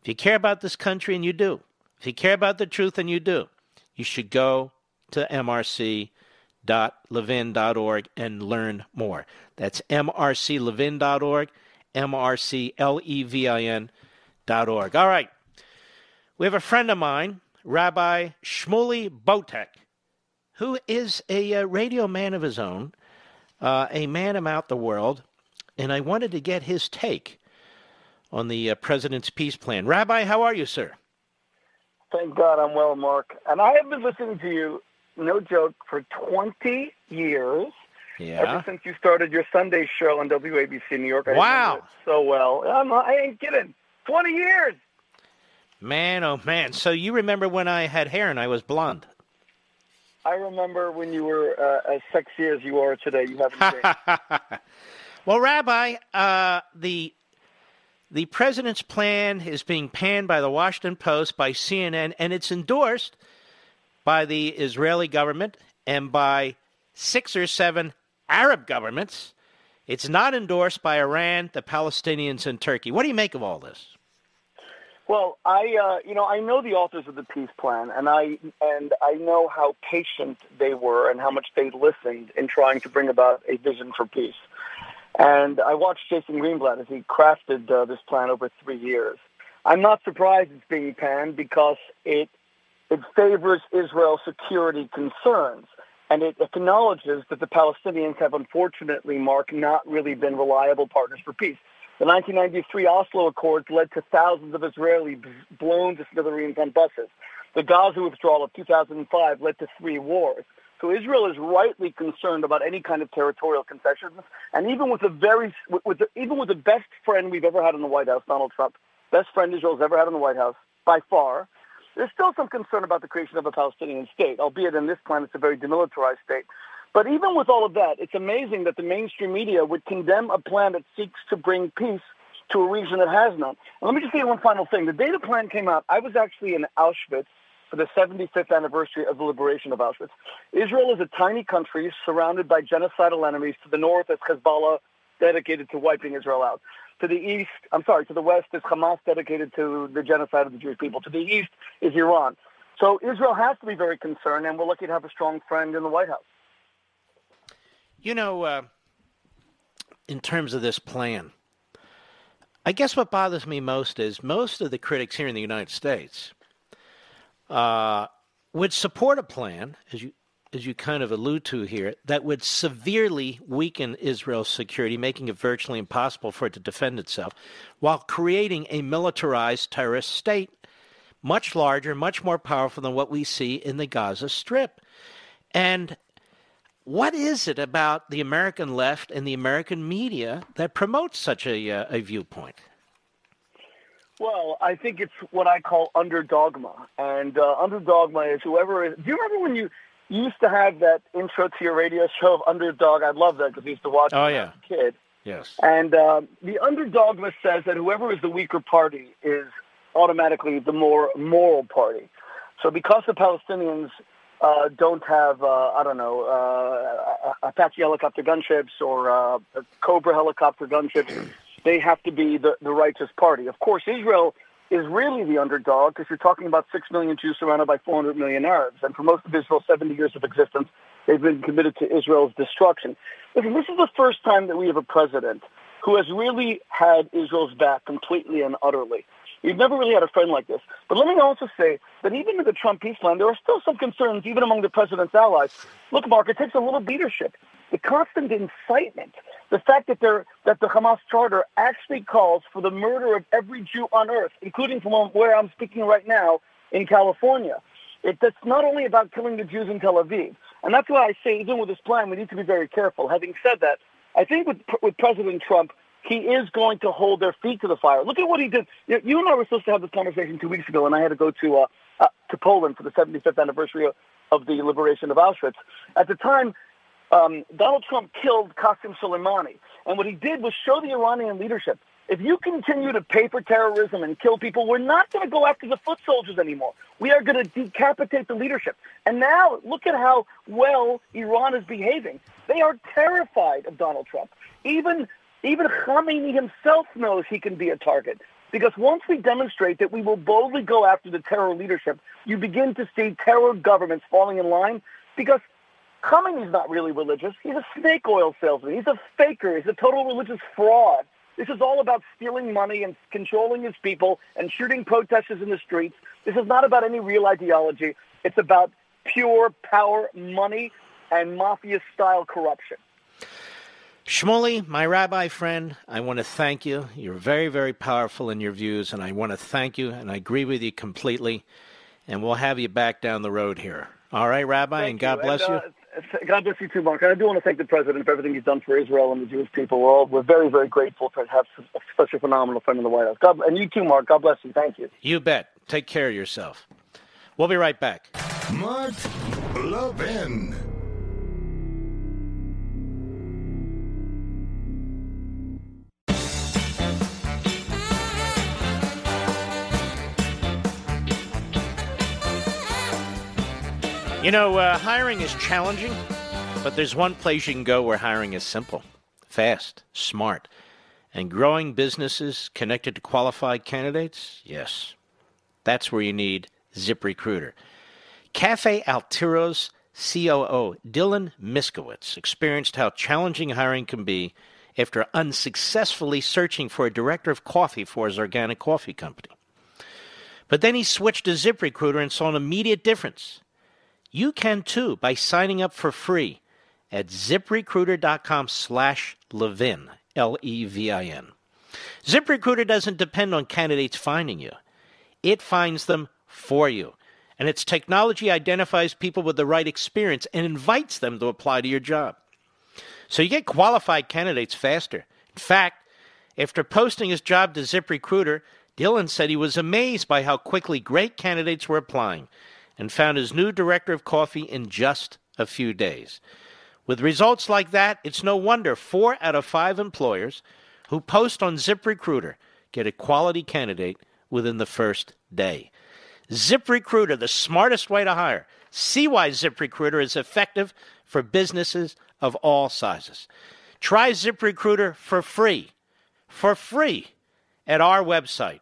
If you care about this country, and you do, if you care about the truth, and you do, you should go to mrc.levin.org and learn more. That's mrclevin.org, M-R-C-L-E-V-I-N.org. All right. We have a friend of mine, Rabbi Shmuley Boteach, who is a uh, radio man of his own, uh, a man about the world, and I wanted to get his take on the uh, president's peace plan. Rabbi, how are you, sir? Thank God I'm well, Mark. And I have been listening to you, no joke, for 20 years. Yeah. Ever since you started your Sunday show on WABC New York. I Wow. so well. I'm I ain't kidding. 20 years. Man, oh man. So you remember when I had hair and I was blonde? I remember when you were uh, as sexy as you are today. You haven't changed. Well, Rabbi, uh, the the president's plan is being panned by the Washington Post, by CNN, and it's endorsed by the Israeli government and by six or seven Arab governments. It's not endorsed by Iran, the Palestinians, and Turkey. What do you make of all this? Well, I uh, you know I know the authors of the peace plan, and I and I know how patient they were and how much they listened in trying to bring about a vision for peace. And I watched Jason Greenblatt as he crafted uh, this plan over three years. I'm not surprised it's being panned because it it favors Israel's security concerns. And it acknowledges that the Palestinians have unfortunately, Mark, not really been reliable partners for peace. The 1993 Oslo Accords led to thousands of Israelis blown to smithereens on buses. The Gaza withdrawal of 2005 led to three wars. So Israel is rightly concerned about any kind of territorial concessions, and even with the very, with, with the, even with the best friend we've ever had in the White House, Donald Trump, best friend Israel's ever had in the White House by far, there's still some concern about the creation of a Palestinian state, albeit in this plan it's a very demilitarized state. But even with all of that, it's amazing that the mainstream media would condemn a plan that seeks to bring peace to a region that has none. And let me just say one final thing. The day the plan came out, I was actually in Auschwitz for the 75th anniversary of the liberation of Auschwitz. Israel is a tiny country surrounded by genocidal enemies. To the north is Hezbollah, dedicated to wiping Israel out. To the east, I'm sorry, to the west is Hamas, dedicated to the genocide of the Jewish people. To the east is Iran. So Israel has to be very concerned, and we're lucky to have a strong friend in the White House. You know, uh, in terms of this plan, I guess what bothers me most is most of the critics here in the United States uh, would support a plan, as you as you kind of allude to here, that would severely weaken Israel's security, making it virtually impossible for it to defend itself, while creating a militarized terrorist state much larger, much more powerful than what we see in the Gaza Strip. And what is it about the American left and the American media that promotes such a, uh, a viewpoint? Well, I think it's what I call underdogma, and uh, underdogma is whoever is. Do you remember when you used to have that intro to your radio show of Underdog? I love that because I used to watch oh, it yeah. as a kid. Yes. And uh, the underdogma says that whoever is the weaker party is automatically the more moral party. So because the Palestinians uh, don't have, uh, I don't know, uh, Apache helicopter gunships or uh, Cobra helicopter gunships, they have to be the, the righteous party. Of course, Israel is really the underdog because you're talking about 6 million Jews surrounded by 400 million Arabs. And for most of Israel's 70 years of existence, they've been committed to Israel's destruction. Listen, this is the first time that we have a president who has really had Israel's back completely and utterly. We've never really had a friend like this. But let me also say that even in the Trump peace plan, there are still some concerns, even among the president's allies. Look, Mark, it takes a little leadership. The constant incitement, the fact that, that the Hamas charter actually calls for the murder of every Jew on earth, including from where I'm speaking right now in California. It, that's not only about killing the Jews in Tel Aviv. And that's why I say, even with this plan, we need to be very careful. Having said that, I think with, with President Trump, he is going to hold their feet to the fire. Look at what he did. You, you and I were supposed to have this conversation two weeks ago, and I had to go to uh, uh, to Poland for the 75th anniversary of, of the liberation of Auschwitz. At the time, um, Donald Trump killed Qasem Soleimani, and what he did was show the Iranian leadership. If you continue to pay for terrorism and kill people, we're not going to go after the foot soldiers anymore. We are going to decapitate the leadership. And now look at how well Iran is behaving. They are terrified of Donald Trump. Even even Khamenei himself knows he can be a target. Because once we demonstrate that we will boldly go after the terror leadership, you begin to see terror governments falling in line because Khamenei's not really religious. He's a snake oil salesman. He's a faker. He's a total religious fraud. This is all about stealing money and controlling his people and shooting protesters in the streets. This is not about any real ideology. It's about pure power, money, and mafia-style corruption. Shmuley, my rabbi friend, I want to thank you. You're very, very powerful in your views, and I want to thank you, and I agree with you completely. And we'll have you back down the road here. All right, Rabbi, Thank and God you. bless And, you. Uh, God bless you too, Mark. And I do want to thank the president for everything he's done for Israel and the Jewish people. We're all we're very, very grateful to have such a phenomenal friend in the White House. God, and you too, Mark. God bless you. Thank you. You bet. Take care of yourself. We'll be right back. Mark Levin. You know, uh, hiring is challenging, but there's one place you can go where hiring is simple, fast, smart, and growing businesses connected to qualified candidates. Yes, that's where you need ZipRecruiter. Cafe Altura's COO, Dylan Miskowitz, experienced how challenging hiring can be after unsuccessfully searching for a director of coffee for his organic coffee company. But then he switched to ZipRecruiter and saw an immediate difference. You can too by signing up for free at ziprecruiter.com slash Levin, L E V I N. ZipRecruiter doesn't depend on candidates finding you, it finds them for you. And its technology identifies people with the right experience and invites them to apply to your job. So you get qualified candidates faster. In fact, after posting his job to ZipRecruiter, Dylan said he was amazed by how quickly great candidates were applying and found his new director of coffee in just a few days. With results like that, it's no wonder four out of five employers who post on ZipRecruiter get a quality candidate within the first day. ZipRecruiter, the smartest way to hire. See why ZipRecruiter is effective for businesses of all sizes. Try ZipRecruiter for free, for free, at our website,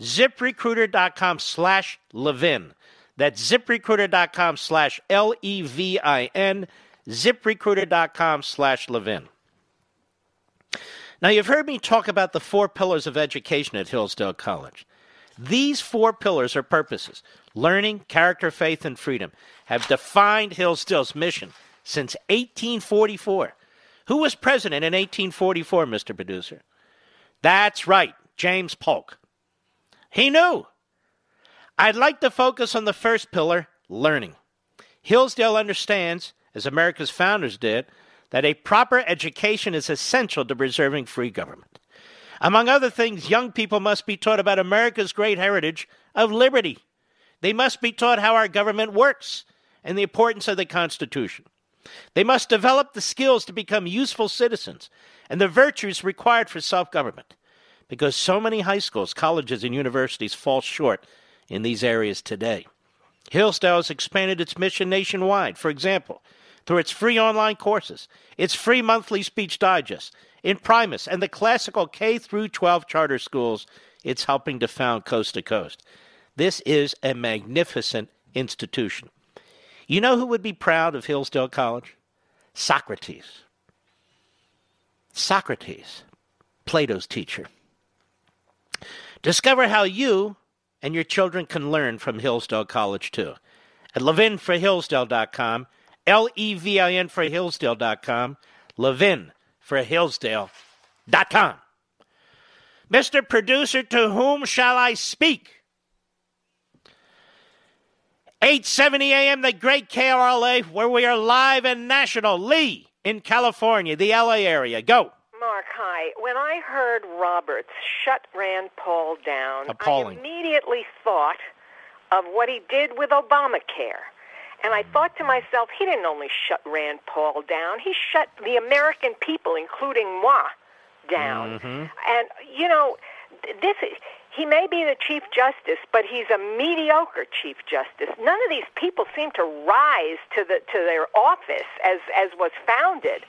ziprecruiter.com slash Levin. That's ziprecruiter.com slash L E V I N, ziprecruiter.com slash Levin. Now, you've heard me talk about the four pillars of education at Hillsdale College. These four pillars or purposes learning, character, faith, and freedom have defined Hillsdale's mission since 1844. Who was president in 1844, Mr. Producer? That's right, James Polk. He knew. I'd like to focus on the first pillar learning. Hillsdale understands, as America's founders did, that a proper education is essential to preserving free government. Among other things, young people must be taught about America's great heritage of liberty. They must be taught how our government works and the importance of the Constitution. They must develop the skills to become useful citizens and the virtues required for self government, because so many high schools, colleges, and universities fall short in these areas today. Hillsdale has expanded its mission nationwide, for example, through its free online courses, its free monthly speech digest, Imprimis and the classical K through 12 charter schools it's helping to found coast to coast. This is a magnificent institution. You know who would be proud of Hillsdale College? Socrates. Socrates, Plato's teacher. Discover how you and your children can learn from Hillsdale College too. At levinforhillsdale.com, L E V I N for Hillsdale.com, Levin for. Mr. Producer, to whom shall I speak? 870 AM, the great KRLA, where we are live and national. Lee in California, the LA area. Go. Hi. When I heard Roberts shut Rand Paul down, Appalling. I immediately thought of what he did with Obamacare. And I thought to myself, he didn't only shut Rand Paul down, he shut the American people, including moi, down. Mhm. And, you know, this is. He may be the Chief Justice, but he's a mediocre Chief Justice. None of these people seem to rise to the to their office as as was founded.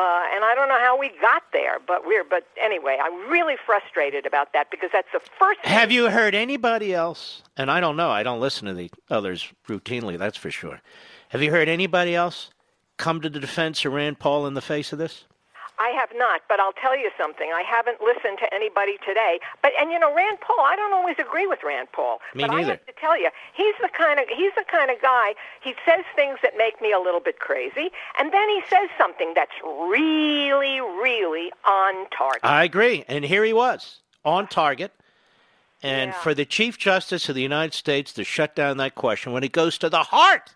Uh, and I don't know how we got there, but we're. But anyway, I'm really frustrated about that because that's the first. Have you heard anybody else? And I don't know, I don't listen to the others routinely, that's for sure. Have you heard anybody else come to the defense of Rand Paul in the face of this? I have not, but I'll tell you something. I haven't listened to anybody today. But and you know, Rand Paul, I don't always agree with Rand Paul. Me but I neither. have to tell you, he's the kind of he's the kind of guy. He says things that make me a little bit crazy, and then he says something that's really, really on target. I agree. And here he was, on target. And for the Chief Justice of the United States to shut down that question when it goes to the heart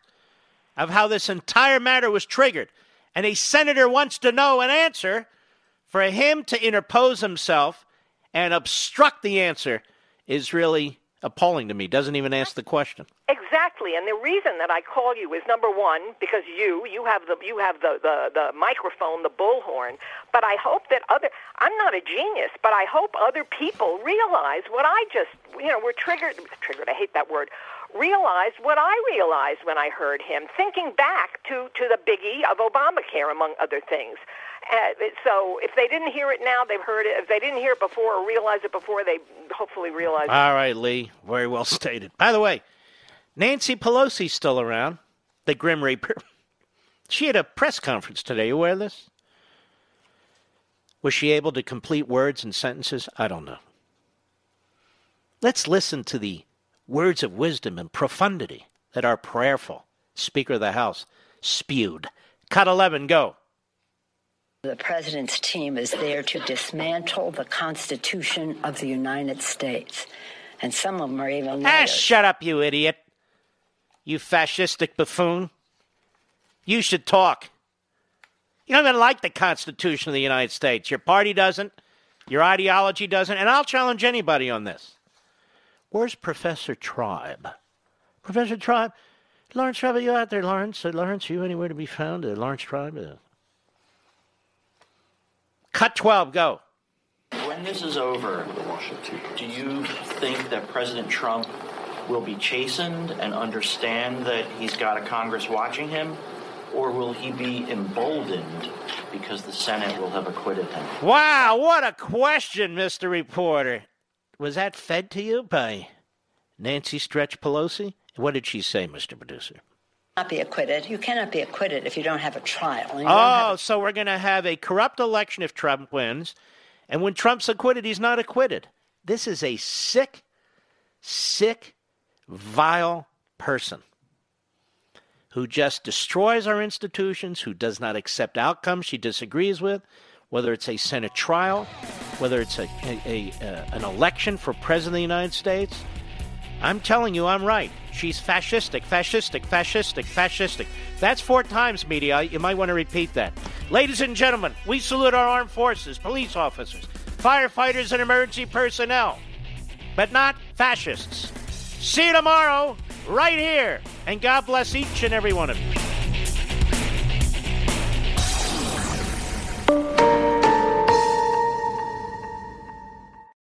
of how this entire matter was triggered, and a senator wants to know an answer, for him to interpose himself and obstruct the answer is really appalling to me. Doesn't even ask the question. Exactly, and the reason that I call you is number one because you you have the you have the the, the microphone, the bullhorn. But I hope that other I'm not a genius, but I hope other people realize what I just you know we're triggered triggered. I hate that word. Realized what I realized when I heard him, thinking back to to the biggie of Obamacare, among other things. Uh, so if they didn't hear it now, they've heard it. If they didn't hear it before or realize it before, they hopefully realize. it. All right, Lee. Very well stated. By the way, Nancy Pelosi's still around, the Grim Reaper. She had a press conference today. You aware of this? Was she able to complete words and sentences? I don't know. Let's listen to the words of wisdom and profundity that are prayerful Speaker of the House spewed. Cut 11, go. The president's team is there to dismantle the Constitution of the United States. And some of them are even Ah, lawyers. shut up, you idiot. You fascistic buffoon. You should talk. You don't even like the Constitution of the United States. Your party doesn't. Your ideology doesn't. And I'll challenge anybody on this. Where's Professor Tribe? Professor Tribe? Laurence Tribe, are you out there, Laurence? Uh, Laurence, are you anywhere to be found? Uh, Laurence Tribe? Uh... Cut 12, go. When this is over, do you think that President Trump will be chastened and understand that he's got a Congress watching him? Or will he be emboldened because the Senate will have acquitted him? Wow, what a question, Mr. Reporter. Was that fed to you by Nancy Stretch Pelosi? What did she say, Mr. Producer? Not be acquitted. You cannot be acquitted if you don't have a trial. And you have Oh, so we're going to have a corrupt election if Trump wins. And when Trump's acquitted, he's not acquitted. This is a sick, sick, vile person who just destroys our institutions, who does not accept outcomes she disagrees with, whether it's a Senate trial, whether it's a, a, a uh, an election for President of the United States. I'm telling you, I'm right. She's fascistic, fascistic, fascistic, fascistic. That's four times, media. You might want to repeat that. Ladies and gentlemen, we salute our armed forces, police officers, firefighters, and emergency personnel, but not fascists. See you tomorrow, right here, and God bless each and every one of you. Thank you.